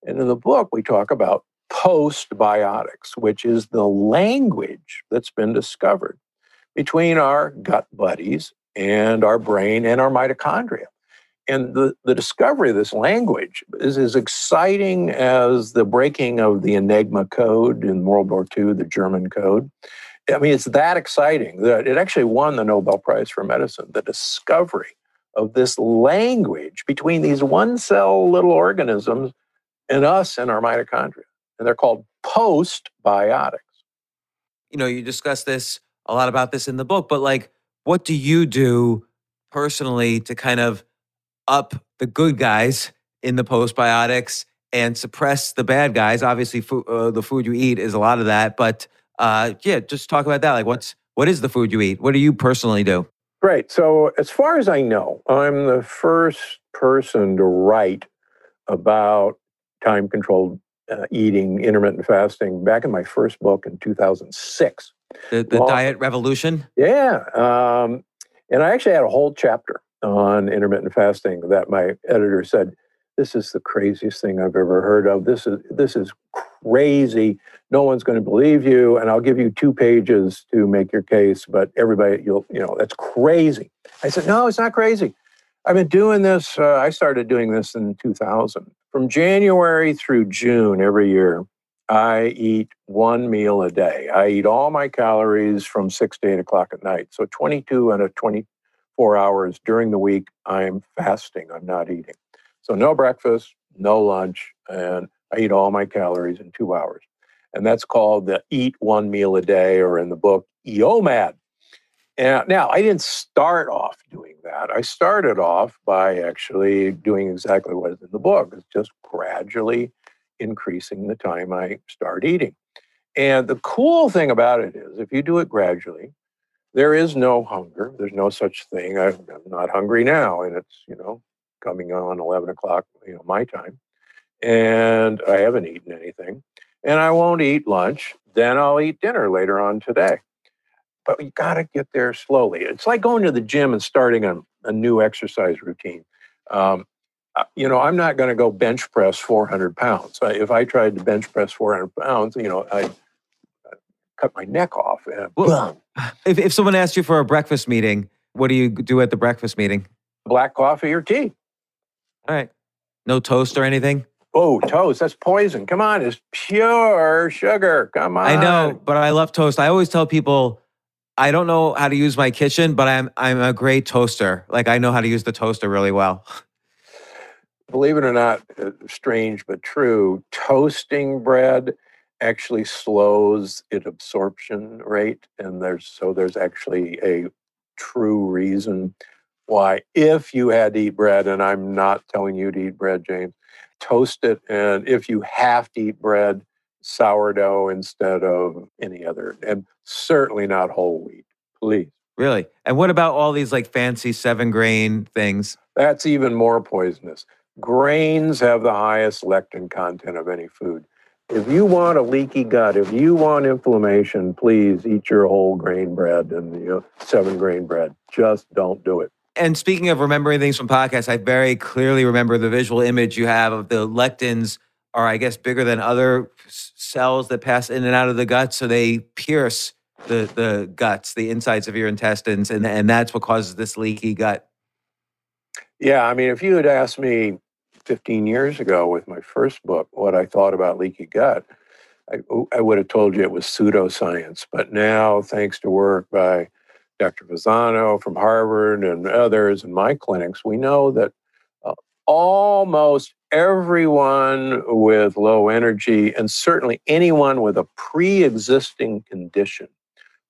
And in the book, we talk about postbiotics, which is the language that's been discovered between our gut buddies and our brain and our mitochondria. And the, the discovery of this language is as exciting as the breaking of the Enigma code in World War II, the German code. I mean, it's that exciting that it actually won the Nobel Prize for Medicine, the discovery of this language between these one cell little organisms and us and our mitochondria. And they're called postbiotics. You know, you discuss this a lot about this in the book, but like, what do you do personally to kind of up the good guys in the postbiotics and suppress the bad guys? Obviously, uh, the food you eat is a lot of that, but uh, yeah, just talk about that. Like, what's what is the food you eat? What do you personally do? Great. So, as far as I know, I'm the first person to write about time controlled uh, eating, intermittent fasting, back in my first book in 2006. The, the well, diet revolution? Yeah. Um, and I actually had a whole chapter on intermittent fasting that my editor said, this is the craziest thing I've ever heard of. This is this is crazy. No one's going to believe you, and I'll give you two pages to make your case. But everybody, you'll you know that's crazy. I said, no, it's not crazy. I've been doing this. Uh, I started doing this in 2000. From January through June every year, I eat one meal a day. I eat all my calories from six to eight o'clock at night. So 22 and a 24 hours during the week, I'm fasting. I'm not eating. So no breakfast, no lunch, and I eat all my calories in two hours. And that's called the eat one meal a day, or in the book, EOMAD. And now I didn't start off doing that. I started off by actually doing exactly what is in the book. It's just gradually increasing the time I start eating. And the cool thing about it is, if you do it gradually, there is no hunger. There's no such thing. I'm not hungry now, and it's you know coming on 11 o'clock, you know, my time. And I haven't eaten anything. And I won't eat lunch. Then I'll eat dinner later on today. But you got to get there slowly. It's like going to the gym and starting a, a new exercise routine. Um, you know, I'm not going to go bench press 400 pounds. If I tried to bench press 400 pounds, you know, I cut my neck off. Well, if, if someone asked you for a breakfast meeting, what do you do at the breakfast meeting? Black coffee or tea. All right. No toast or anything? Oh, toast. That's poison. Come on. It's pure sugar. Come on. I know, but I love toast. I always tell people I don't know how to use my kitchen, but I'm I'm a great toaster. Like I know how to use the toaster really well. Believe it or not, uh, strange but true, toasting bread actually slows its absorption rate and there's so there's actually a true reason why if you had to eat bread, and I'm not telling you to eat bread, James, toast it. And if you have to eat bread, sourdough instead of any other, and certainly not whole wheat, please. Really? And what about all these like fancy seven grain things? That's even more poisonous. Grains have the highest lectin content of any food. If you want a leaky gut, if you want inflammation, please eat your whole grain bread and you know, seven grain bread. Just don't do it. And speaking of remembering things from podcasts, I very clearly remember the visual image you have of the lectins are, I guess, bigger than other cells that pass in and out of the gut. So they pierce the, the guts, the insides of your intestines, and, and that's what causes this leaky gut. Yeah, I mean, if you had asked me 15 years ago with my first book what I thought about leaky gut, I, I would have told you it was pseudoscience. But now, thanks to work by Dr. Fasano from Harvard and others in my clinics, we know that uh, almost everyone with low energy, and certainly anyone with a pre existing condition,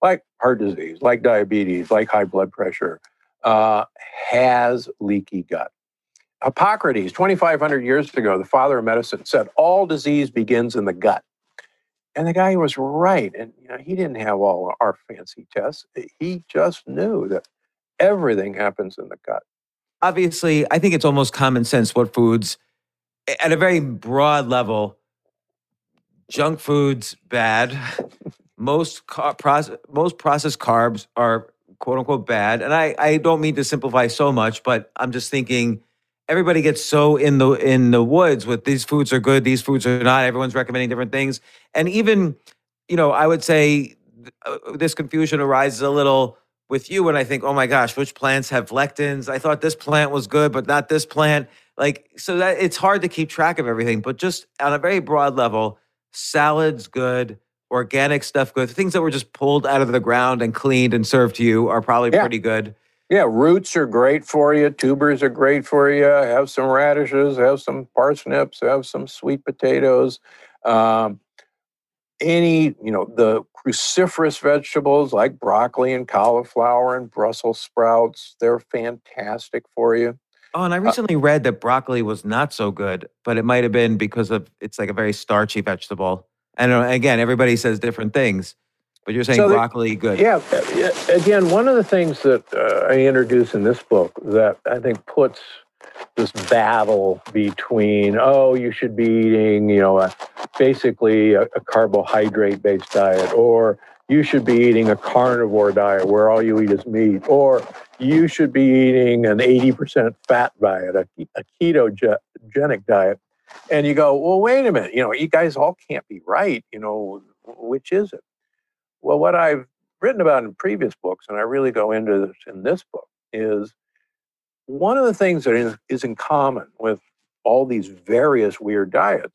like heart disease, like diabetes, like high blood pressure, uh, has leaky gut. Hippocrates, 2,500 years ago, the father of medicine, said all disease begins in the gut. And the guy was right. And you know, he didn't have all our fancy tests. He just knew that everything happens in the gut. Obviously, I think it's almost common sense what foods, at a very broad level, junk foods bad. most car- most processed carbs are quote unquote bad. And I, I don't mean to simplify so much, but I'm just thinking everybody gets so in the in the woods with these foods are good, these foods are not. Everyone's recommending different things, and even you know, I would say uh, this confusion arises a little with you when I think, oh my gosh, which plants have lectins? I thought this plant was good, but not this plant. Like, so that it's hard to keep track of everything. But just on a very broad level, salads good, organic stuff good. Things that were just pulled out of the ground and cleaned and served to you are probably Yeah. pretty good. Yeah, roots are great for you. Tubers are great for you. Have some radishes, have some parsnips, have some sweet potatoes. Um, any, you know, the cruciferous vegetables like broccoli and cauliflower and Brussels sprouts, they're fantastic for you. Oh, and I recently read that broccoli was not so good, but it might have been because of it's like a very starchy vegetable. And uh, again, everybody says different things, but you're saying So broccoli good. Yeah, yeah, again, one of the things that uh, I introduce in this book that I think puts this battle between, oh, you should be eating, you know, a, basically a, a carbohydrate based diet, or you should be eating a carnivore diet where all you eat is meat, or you should be eating an 80% fat diet, a, a ketogenic diet. And you go, well, wait a minute, you know, you guys all can't be right. You know, which is it? Well, what I've written about in previous books, and I really go into this in this book, is one of the things that is, in common with all these various weird diets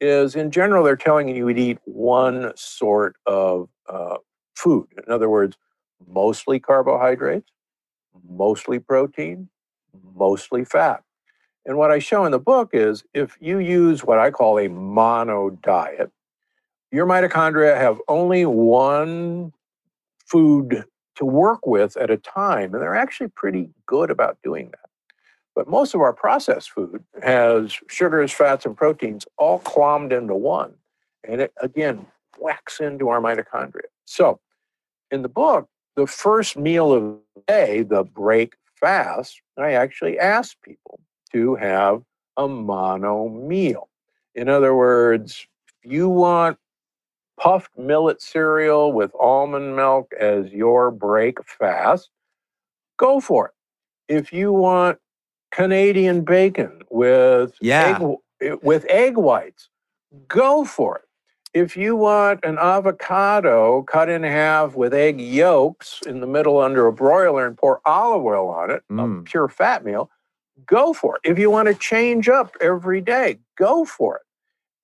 is in general, they're telling you to eat one sort of uh, food. In other words, mostly carbohydrates, mostly protein, mostly fat. And what I show in the book is if you use what I call a mono diet, your mitochondria have only one food to work with at a time, and they're actually pretty good about doing that. But most of our processed food has sugars, fats, and proteins all clommed into one. And it, again, whacks into our mitochondria. So in the book, the first meal of the day, the break fast, I actually ask people to have a mono meal. In other words, if you want puffed millet cereal with almond milk as your break fast, go for it. If you want Canadian bacon with Yeah. egg, with egg whites, go for it. If you want an avocado cut in half with egg yolks in the middle under a broiler and pour olive oil on it, a Mm. pure fat meal, go for it. If you want to change up every day, go for it.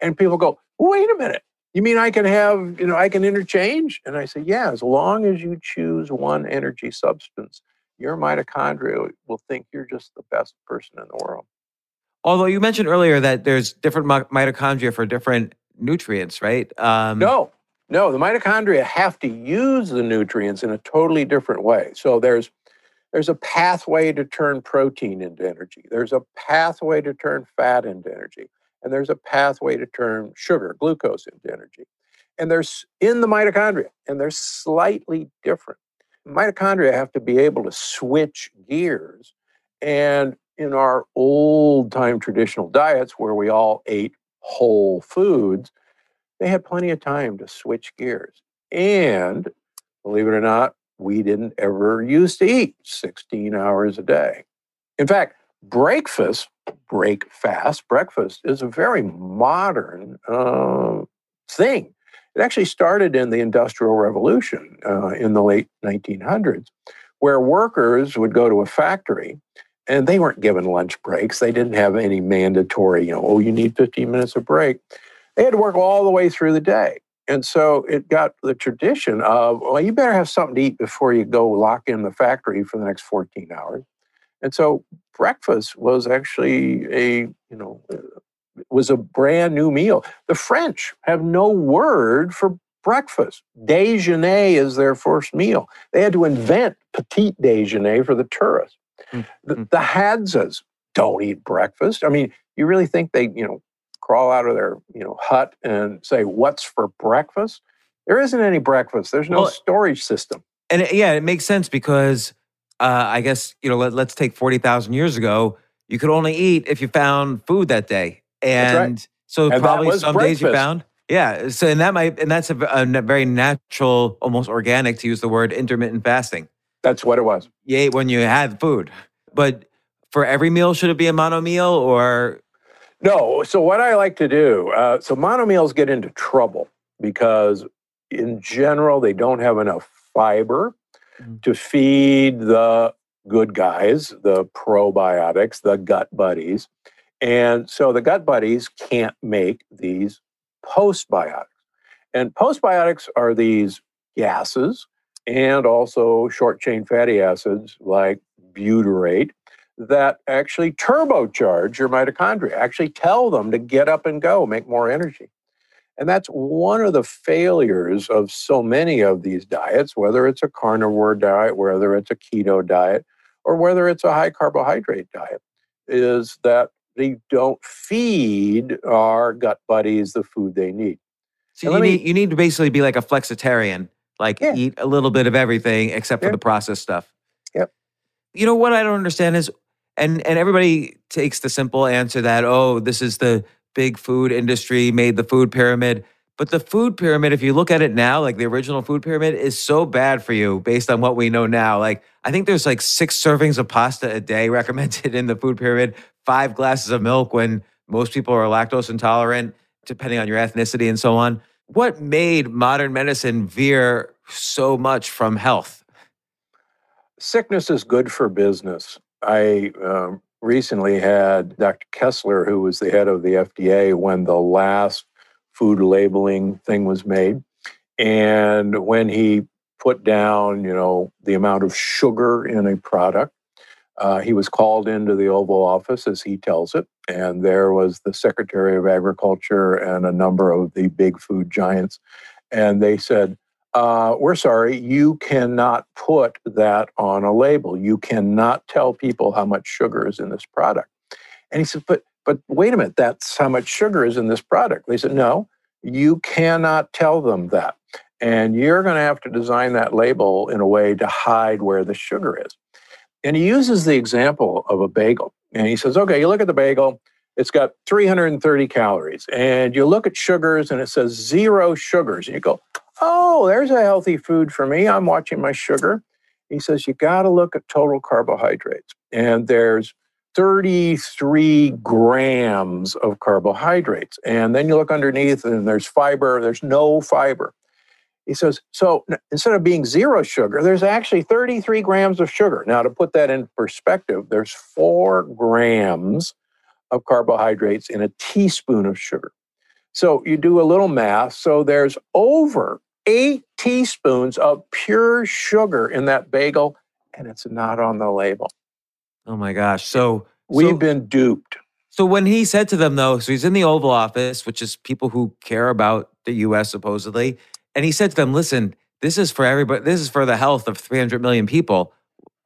And people go, wait a minute. You mean I can have, you know, I can interchange? And I say, yeah, as long as you choose one energy substance, your mitochondria will think you're just the best person in the world. Although you mentioned earlier that there's different mitochondria for different nutrients, right? Um, No, no, the mitochondria have to use the nutrients in a totally different way. So there's there's a pathway to turn protein into energy. There's a pathway to turn fat into energy. And there's a pathway to turn sugar, glucose into energy. And there's in the mitochondria, and they're slightly different. Mitochondria have to be able to switch gears. And in our old time traditional diets where we all ate whole foods, they had plenty of time to switch gears. And believe it or not, we didn't ever used to eat 16 hours a day. In fact, breakfast, break fast, breakfast is a very modern uh, thing. It actually started in the Industrial Revolution uh, in the late 1900s, where workers would go to a factory and they weren't given lunch breaks. They didn't have any mandatory, you know, oh, you need 15 minutes of break. They had to work all the way through the day. And so it got the tradition of, well, you better have something to eat before you go lock in the factory for the next 14 hours. And so breakfast was actually a, you know, uh, was a brand new meal. The French have no word for breakfast. Déjeuner is their first meal. They had to invent petit déjeuner for the tourists. Mm, The, mm. the Hadzas don't eat breakfast. I mean, you really think they, you know, crawl out of their, you know, hut and say, "What's for breakfast?" There isn't any breakfast. There's no Well- storage system. and it- yeah, it makes sense because uh, I guess you know. Let, let's take forty thousand years ago. You could only eat if you found food that day, That's right. and so And probably some days you found. Yeah, so and that might and that's a very natural, almost organic to use the word intermittent fasting. That's what it was. You ate when you had food, but for every meal should it be a mono meal or No. So what I like to do, uh, so monomeals get into trouble because in general they don't have enough fiber. To feed the good guys, the probiotics, the gut buddies. And so the gut buddies can't make these postbiotics. And postbiotics are these gases and also short chain fatty acids like butyrate that actually turbocharge your mitochondria, actually tell them to get up and go, make more energy. And that's one of the failures of so many of these diets, whether it's a carnivore diet, whether it's a keto diet, or whether it's a high carbohydrate diet, is that they don't feed our gut buddies the food they need. so you me- need you need to basically be like a flexitarian, like Yeah. eat a little bit of everything except for the processed stuff. Yep. You know what I don't understand is and and everybody takes the simple answer that oh this is the big food industry made the food pyramid. But the food pyramid, if you look at it now, like the original food pyramid, is so bad for you based on what we know now. Like, I think there's like six servings of pasta a day recommended in the food pyramid, five glasses of milk when most people are lactose intolerant, depending on your ethnicity and so on. What made modern medicine veer so much from health? sickness is good for business. I um, recently had Dr. Kessler, who was the head of the FDA when the last food labeling thing was made. And when he put down, you know, the amount of sugar in a product, uh, he was called into the Oval Office, as he tells it, and there was the Secretary of Agriculture and a number of the big food giants. And they said, uh, we're sorry, you cannot put that on a label. You cannot tell people how much sugar is in this product. And he said, but but wait a minute, that's how much sugar is in this product. They said, no, you cannot tell them that. And you're going to have to design that label in a way to hide where the sugar is. And he uses the example of a bagel. And he says, okay, you look at the bagel, it's got 330 calories. And you look at sugars and it says zero sugars. And you go, oh, there's a healthy food for me. I'm watching my sugar. He says, you got to look at total carbohydrates. And there's 33 grams of carbohydrates. And then you look underneath and there's fiber, there's no fiber. He says, so instead of being zero sugar, there's actually 33 grams of sugar. Now, to put that in perspective, there's four grams of carbohydrates in a teaspoon of sugar. So you do a little math. So there's over eight teaspoons of pure sugar in that bagel, and it's not on the label. Oh my gosh. So We've so- been duped. So when he said to them, though, so he's in the Oval Office, which is people who care about the U.S. supposedly, and he said to them, "Listen, this is for everybody. This is for the health of 300 million people."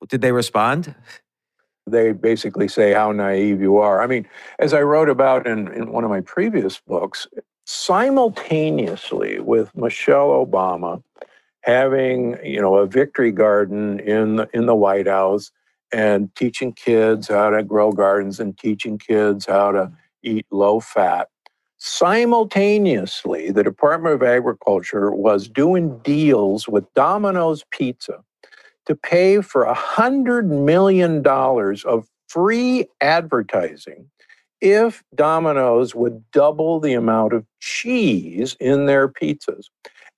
Did they respond? They basically say how naive you are. I mean, as I wrote about in, in one of my previous books, simultaneously with Michelle Obama having, you know, a victory garden in the, in the White House and teaching kids how to grow gardens and teaching kids how to eat low fat. Simultaneously, the Department of Agriculture was doing deals with Domino's Pizza to pay for a hundred million dollars of free advertising if Domino's would double the amount of cheese in their pizzas.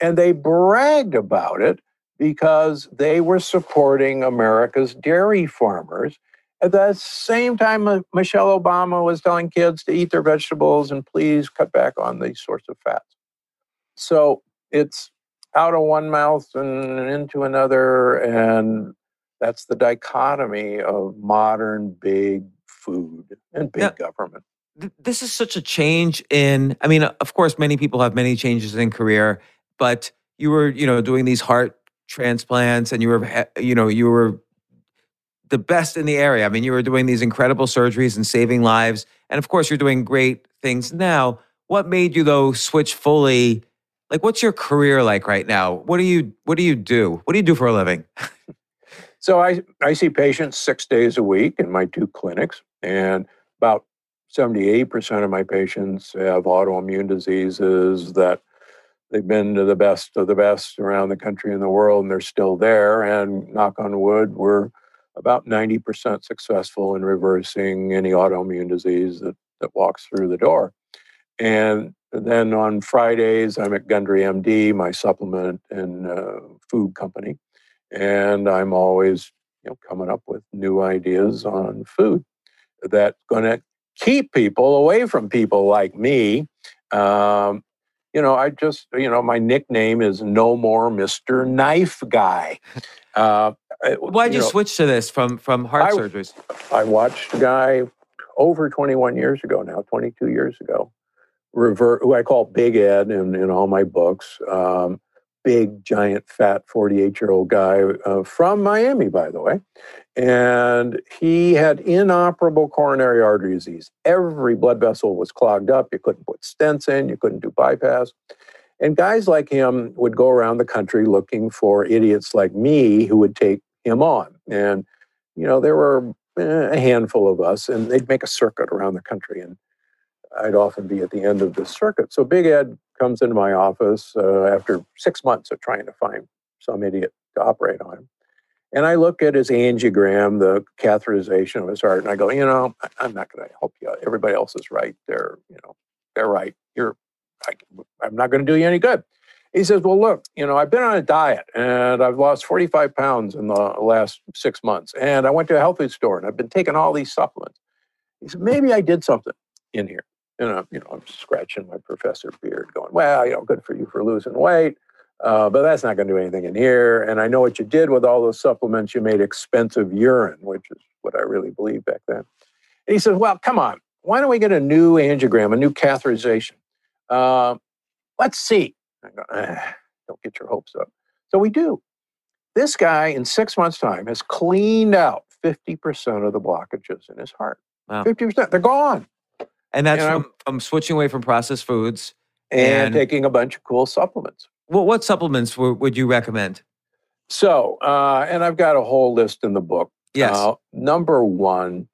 And they bragged about it because they were supporting America's dairy farmers. At the same time, Michelle Obama was telling kids to eat their vegetables and please cut back on these sorts of fats. So it's out of one mouth and into another. And that's the dichotomy of modern big food and big Yeah. government. Th- This is such a change in. I mean, of course, many people have many changes in career, but you were, you know, doing these heart transplants, and you were, you know, you were the best in the area. I mean, you were doing these incredible surgeries and saving lives, and of course, you're doing great things now. What made you though switch fully? Like, what's your career like right now? What do you What do you do? What do you do for a living? So I, I see patients six days a week in my two clinics, and about 78% of my patients have autoimmune diseases that they've been to the best of the best around the country and the world, and they're still there. And knock on wood, we're about 90% successful in reversing any autoimmune disease that, that walks through the door. And then on Fridays, I'm at Gundry MD, my supplement and uh, food company. And I'm always you know, coming up with new ideas on food that's going to keep people away from people like me. Um, you know, I just, you know, my nickname is No More Mr. Knife Guy. Uh, Why'd you, you know, switch to this from from heart I, surgeries? I watched a guy over 21 years ago now, 22 years ago, revert, who I call Big Ed in, in all my books. Um, big, giant, fat 48 year old guy uh, from Miami, by the way. And he had inoperable coronary artery disease. Every blood vessel was clogged up. You couldn't put stents in, you couldn't do bypass. And guys like him would go around the country looking for idiots like me who would take him on. And, you know, there were eh, a handful of us, and they'd make a circuit around the country. And I'd often be at the end of the circuit. So Big Ed comes into my office uh, after six months of trying to find some idiot to operate on him. And I look at his angiogram, the catheterization of his heart, and I go, you know, I'm not going to help you. Everybody else is right. They're, you know, they're right. You're, I, I'm not going to do you any good. He says, well, look, you know, I've been on a diet and I've lost 45 pounds in the last six months. And I went to a health food store and I've been taking all these supplements. He said, maybe I did something in here. And I'm, you know, I'm scratching my professor beard, going, "Well, you know, good for you for losing weight, uh, but that's not going to do anything in here." And I know what you did with all those supplements. You made expensive urine, which is what I really believed back then. And he says, "Well, come on, why don't we get a new angiogram, a new catheterization? Uh, let's see." I go, eh, "Don't get your hopes up." So we do. This guy, in six months' time, has cleaned out 50% of the blockages in his heart. Wow. 50%. They're gone. And that's from, from, switching away from processed foods and, and, taking a bunch of cool supplements. Well, what supplements w- would you recommend? So, uh, and I've got a whole list in the book. Yes. Uh, number one,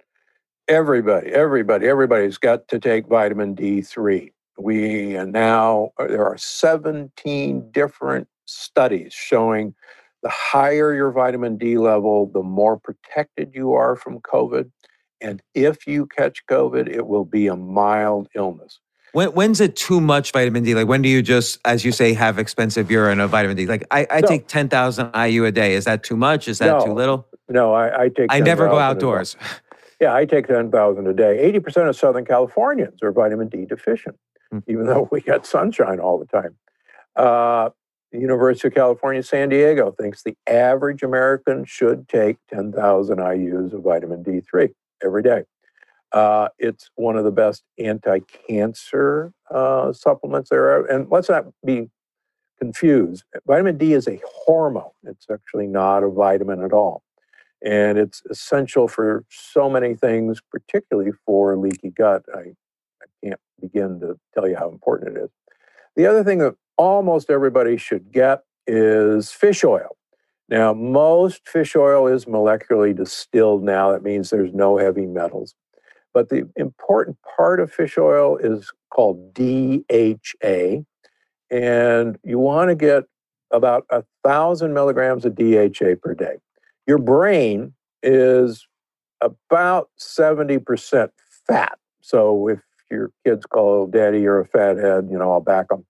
everybody, everybody, everybody's got to take vitamin D3. We now, uh, there are 17 different studies showing the higher your vitamin D level, the more protected you are from COVID. And if you catch COVID, it will be a mild illness. When, when's it too much vitamin D? Like when do you just, as you say, have expensive urine of vitamin D? Like I, I no. take 10,000 IU a day. Is that too much? Is that no. too little? No, I, I take I never go outdoors. Yeah, I take 10,000 a day. 80% of Southern Californians are vitamin D deficient, mm. even though we got sunshine all the time. Uh, the University of California, San Diego thinks the average American should take 10,000 IUs of vitamin D3 every day. Uh, it's one of the best anti-cancer uh, supplements there are. And let's not be confused. Vitamin D is a hormone. It's actually not a vitamin at all. And it's essential for so many things, particularly for leaky gut. I, I can't begin to tell you how important it is. The other thing that almost everybody should get is fish oil. Now, most fish oil is molecularly distilled now. That means there's no heavy metals. But the important part of fish oil is called DHA. And you want to get about a thousand milligrams of DHA per day. Your brain is about 70% fat. So if your kids call daddy, you're a fathead, you know, I'll back them.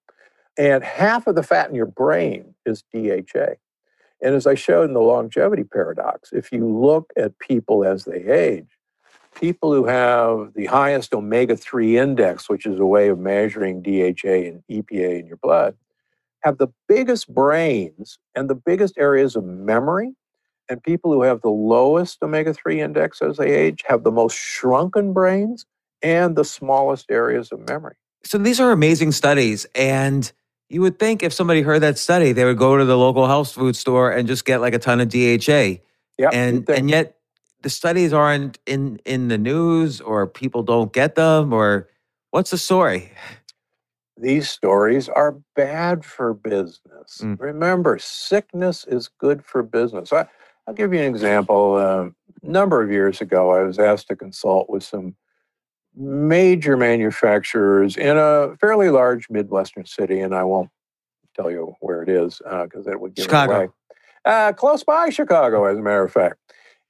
And half of the fat in your brain is DHA. And as I showed in the longevity paradox, if you look at people as they age, people who have the highest omega 3 index, which is a way of measuring DHA and EPA in your blood, have the biggest brains and the biggest areas of memory. And people who have the lowest omega 3 index as they age have the most shrunken brains and the smallest areas of memory. So these are amazing studies. And you would think if somebody heard that study, they would go to the local health food store and just get like a ton of DHA. Yeah, and and yet the studies aren't in in the news, or people don't get them, or what's the story? These stories are bad for business. Mm. Remember, sickness is good for business. I, will give you an example. Uh, a number of years ago, I was asked to consult with some major manufacturers in a fairly large Midwestern city, and I won't tell you where it is because uh, it would give Chicago. away. Uh, close by Chicago, as a matter of fact.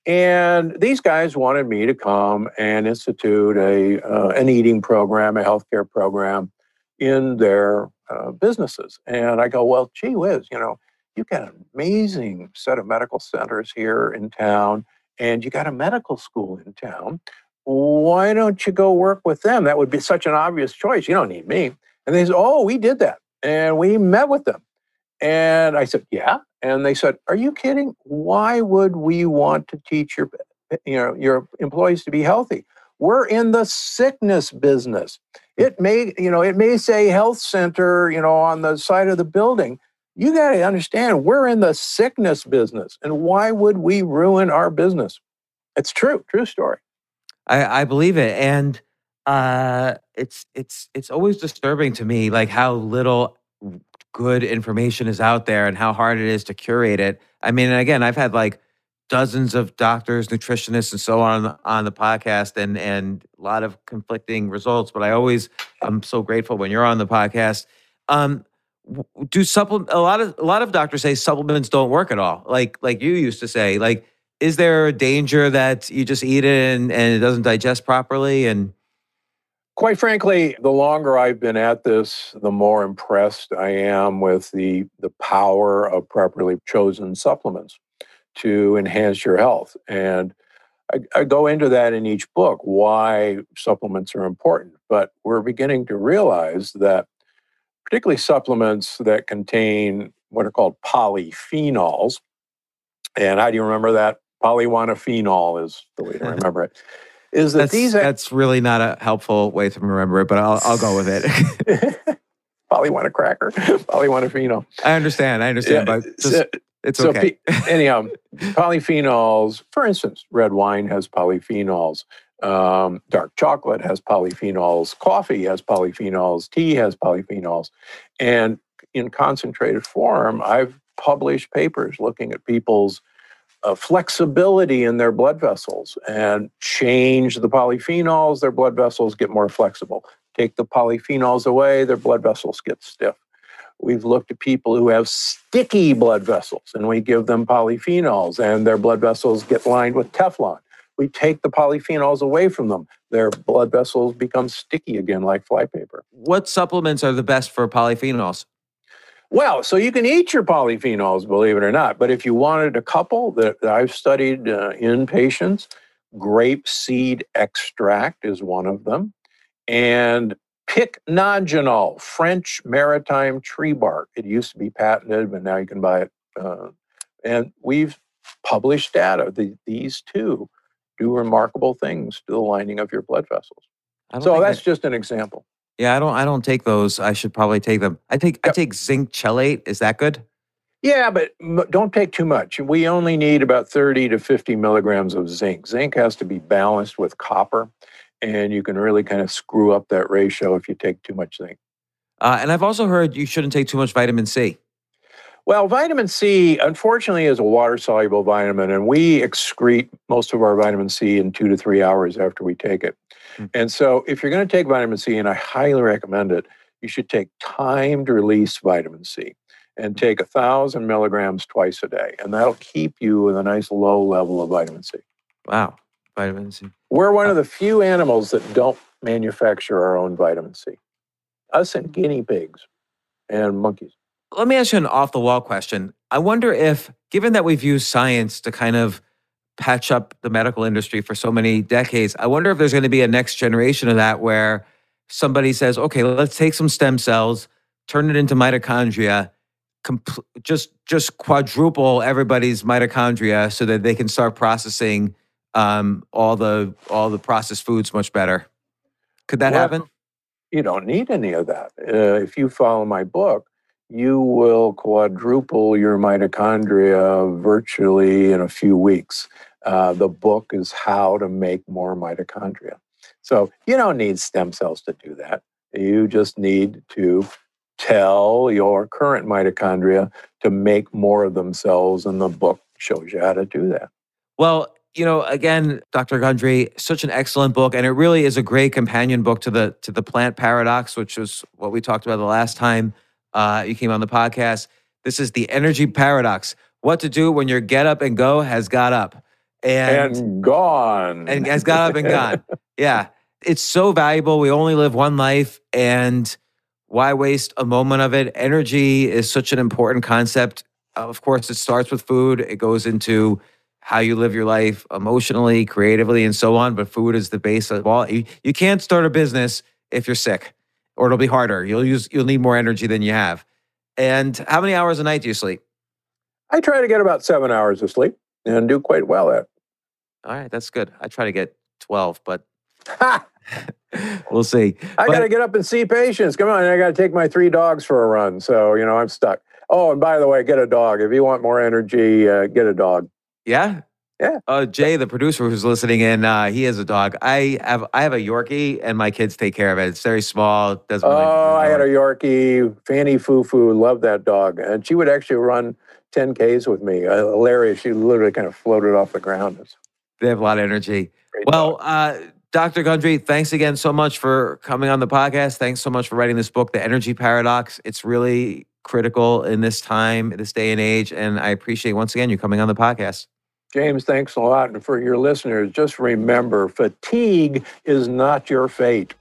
And these guys wanted me to come and institute a uh, an eating program, a healthcare program in their uh, businesses. And I go, well, gee whiz, you know, you've got an amazing set of medical centers here in town, and you got a medical school in town. Why don't you go work with them? That would be such an obvious choice. You don't need me. And they said, oh, we did that. And we met with them. And I said, yeah. And they said, "Are you kidding? Why would we want to teach your you know your employees to be healthy? We're in the sickness business. It may you know it may say health center you know on the side of the building. You got to understand we're in the sickness business, and why would we ruin our business? It's true, true story. I, I believe it, and uh, it's it's it's always disturbing to me, like how little good information is out there and how hard it is to curate it. I mean, again, I've had like dozens of doctors, nutritionists, and so on on the podcast, and and a lot of conflicting results. But I always I'm so grateful when you're on the podcast. Um, do supplement a lot of a lot of doctors say supplements don't work at all. Like like you used to say, like is there a danger that you just eat it and, and it doesn't digest properly and quite frankly, the longer I've been at this, the more impressed I am with the, the power of properly chosen supplements to enhance your health. And I, I, go into that in each book why supplements are important. But we're beginning to realize that, particularly supplements that contain what are called polyphenols, and how do you remember that? Polywanaphenol is the way to remember it is that that's, these that's really not a helpful way to remember it, but I'll I'll go with it. Probably want a cracker. I understand. I understand, yeah, but just, it's so okay. anyhow, polyphenols. For instance, red wine has polyphenols. Um, dark chocolate has polyphenols. Coffee has polyphenols. Tea has polyphenols, and in concentrated form, I've published papers looking at people's uh, flexibility in their blood vessels and change the polyphenols, their blood vessels get more flexible. Take the polyphenols away, their blood vessels get stiff. We've looked at people who have sticky blood vessels and we give them polyphenols and their blood vessels get lined with Teflon. We take the polyphenols away from them. Their blood vessels become sticky again like flypaper. What supplements are the best for polyphenols? Well, so you can eat your polyphenols, believe it or not. But if you wanted a couple that, that I've studied uh, in patients, grape seed extract is one of them, and pycnogenol, French maritime tree bark. It used to be patented, but now you can buy it. Uh, and we've published data. The, these two do remarkable things to the lining of your blood vessels. So that's that, just an example. Yeah, I don't. I don't take those. I should probably take them. I take. I take zinc chelate. Is that good? Yeah, but don't take too much. We only need about 30 to 50 milligrams of zinc. Zinc has to be balanced with copper, and you can really kind of screw up that ratio if you take too much zinc. Uh, and I've also heard you shouldn't take too much vitamin C. Well, vitamin C, unfortunately, is a water soluble vitamin, and we excrete most of our vitamin C in two to three hours after we take it. Mm-hmm. And so, if you're going to take vitamin C, and I highly recommend it, you should take timed release vitamin C and take a thousand milligrams twice a day, and that'll keep you with a nice low level of vitamin C. Wow, vitamin C. We're one of the few animals that don't manufacture our own vitamin C. Us and guinea pigs and monkeys. Let me ask you an off the wall question. I wonder if, given that we've used science to kind of patch up the medical industry for so many decades. I wonder if there's going to be a next generation of that where somebody says, okay, let's take some stem cells, turn it into mitochondria, compl- just just quadruple everybody's mitochondria so that they can start processing um, all the all the processed foods much better. Could that well, happen? You don't need any of that. Uh, if you follow my book, you will quadruple your mitochondria virtually in a few weeks. Uh, the book is how to make more mitochondria. So you don't need stem cells to do that. You just need to tell your current mitochondria to make more of themselves, and the book shows you how to do that. Well, you know, again, Dr. Gundry, such an excellent book, and it really is a great companion book to the to the plant paradox, which was what we talked about the last time uh, you came on the podcast. This is the energy paradox: what to do when your get up and go has got up. and and gone. and has got up and gone. Yeah. It's so valuable. We only live one life and why waste a moment of it? Energy is such an important concept. Of course, it starts with food. It goes into how you live your life emotionally, creatively, and so on. But food is the base of all. You, you can't start a business if you're sick, or it'll be harder. You'll use you'll need more energy than you have. And how many hours a night do you sleep? I try to get about seven hours of sleep and do quite well at. All right, that's good. I try to get 12, but we'll see. I got to get up and see patients. Come on, I got to take my three dogs for a run. So you know I'm stuck. Oh, and by the way, get a dog if you want more energy. Uh, get a dog. Yeah. Yeah. Uh, Jay, the producer who's listening in, uh, he has a dog. I have I have a Yorkie, and my kids take care of it. It's very small. Doesn't. really- Oh, I had a Yorkie, Fanny Foo, loved that dog, and she would actually run 10 Ks with me. Uh, hilarious. She literally kind of floated off the ground. They have a lot of energy. great Well, uh, Dr. Gundry, thanks again so much for coming on the podcast. Thanks so much for writing this book, The Energy Paradox. It's really critical in this time, this day and age, and I appreciate once again you coming on the podcast. James, thanks a lot. And for your listeners, just remember fatigue is not your fate.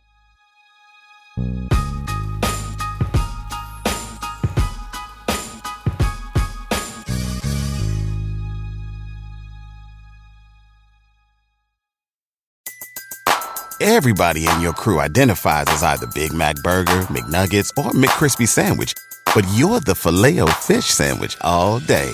Everybody in your crew identifies as either Big Mac Burger, McNuggets, or McCrispy Sandwich. But you're the Filet-O-Fish Sandwich all day.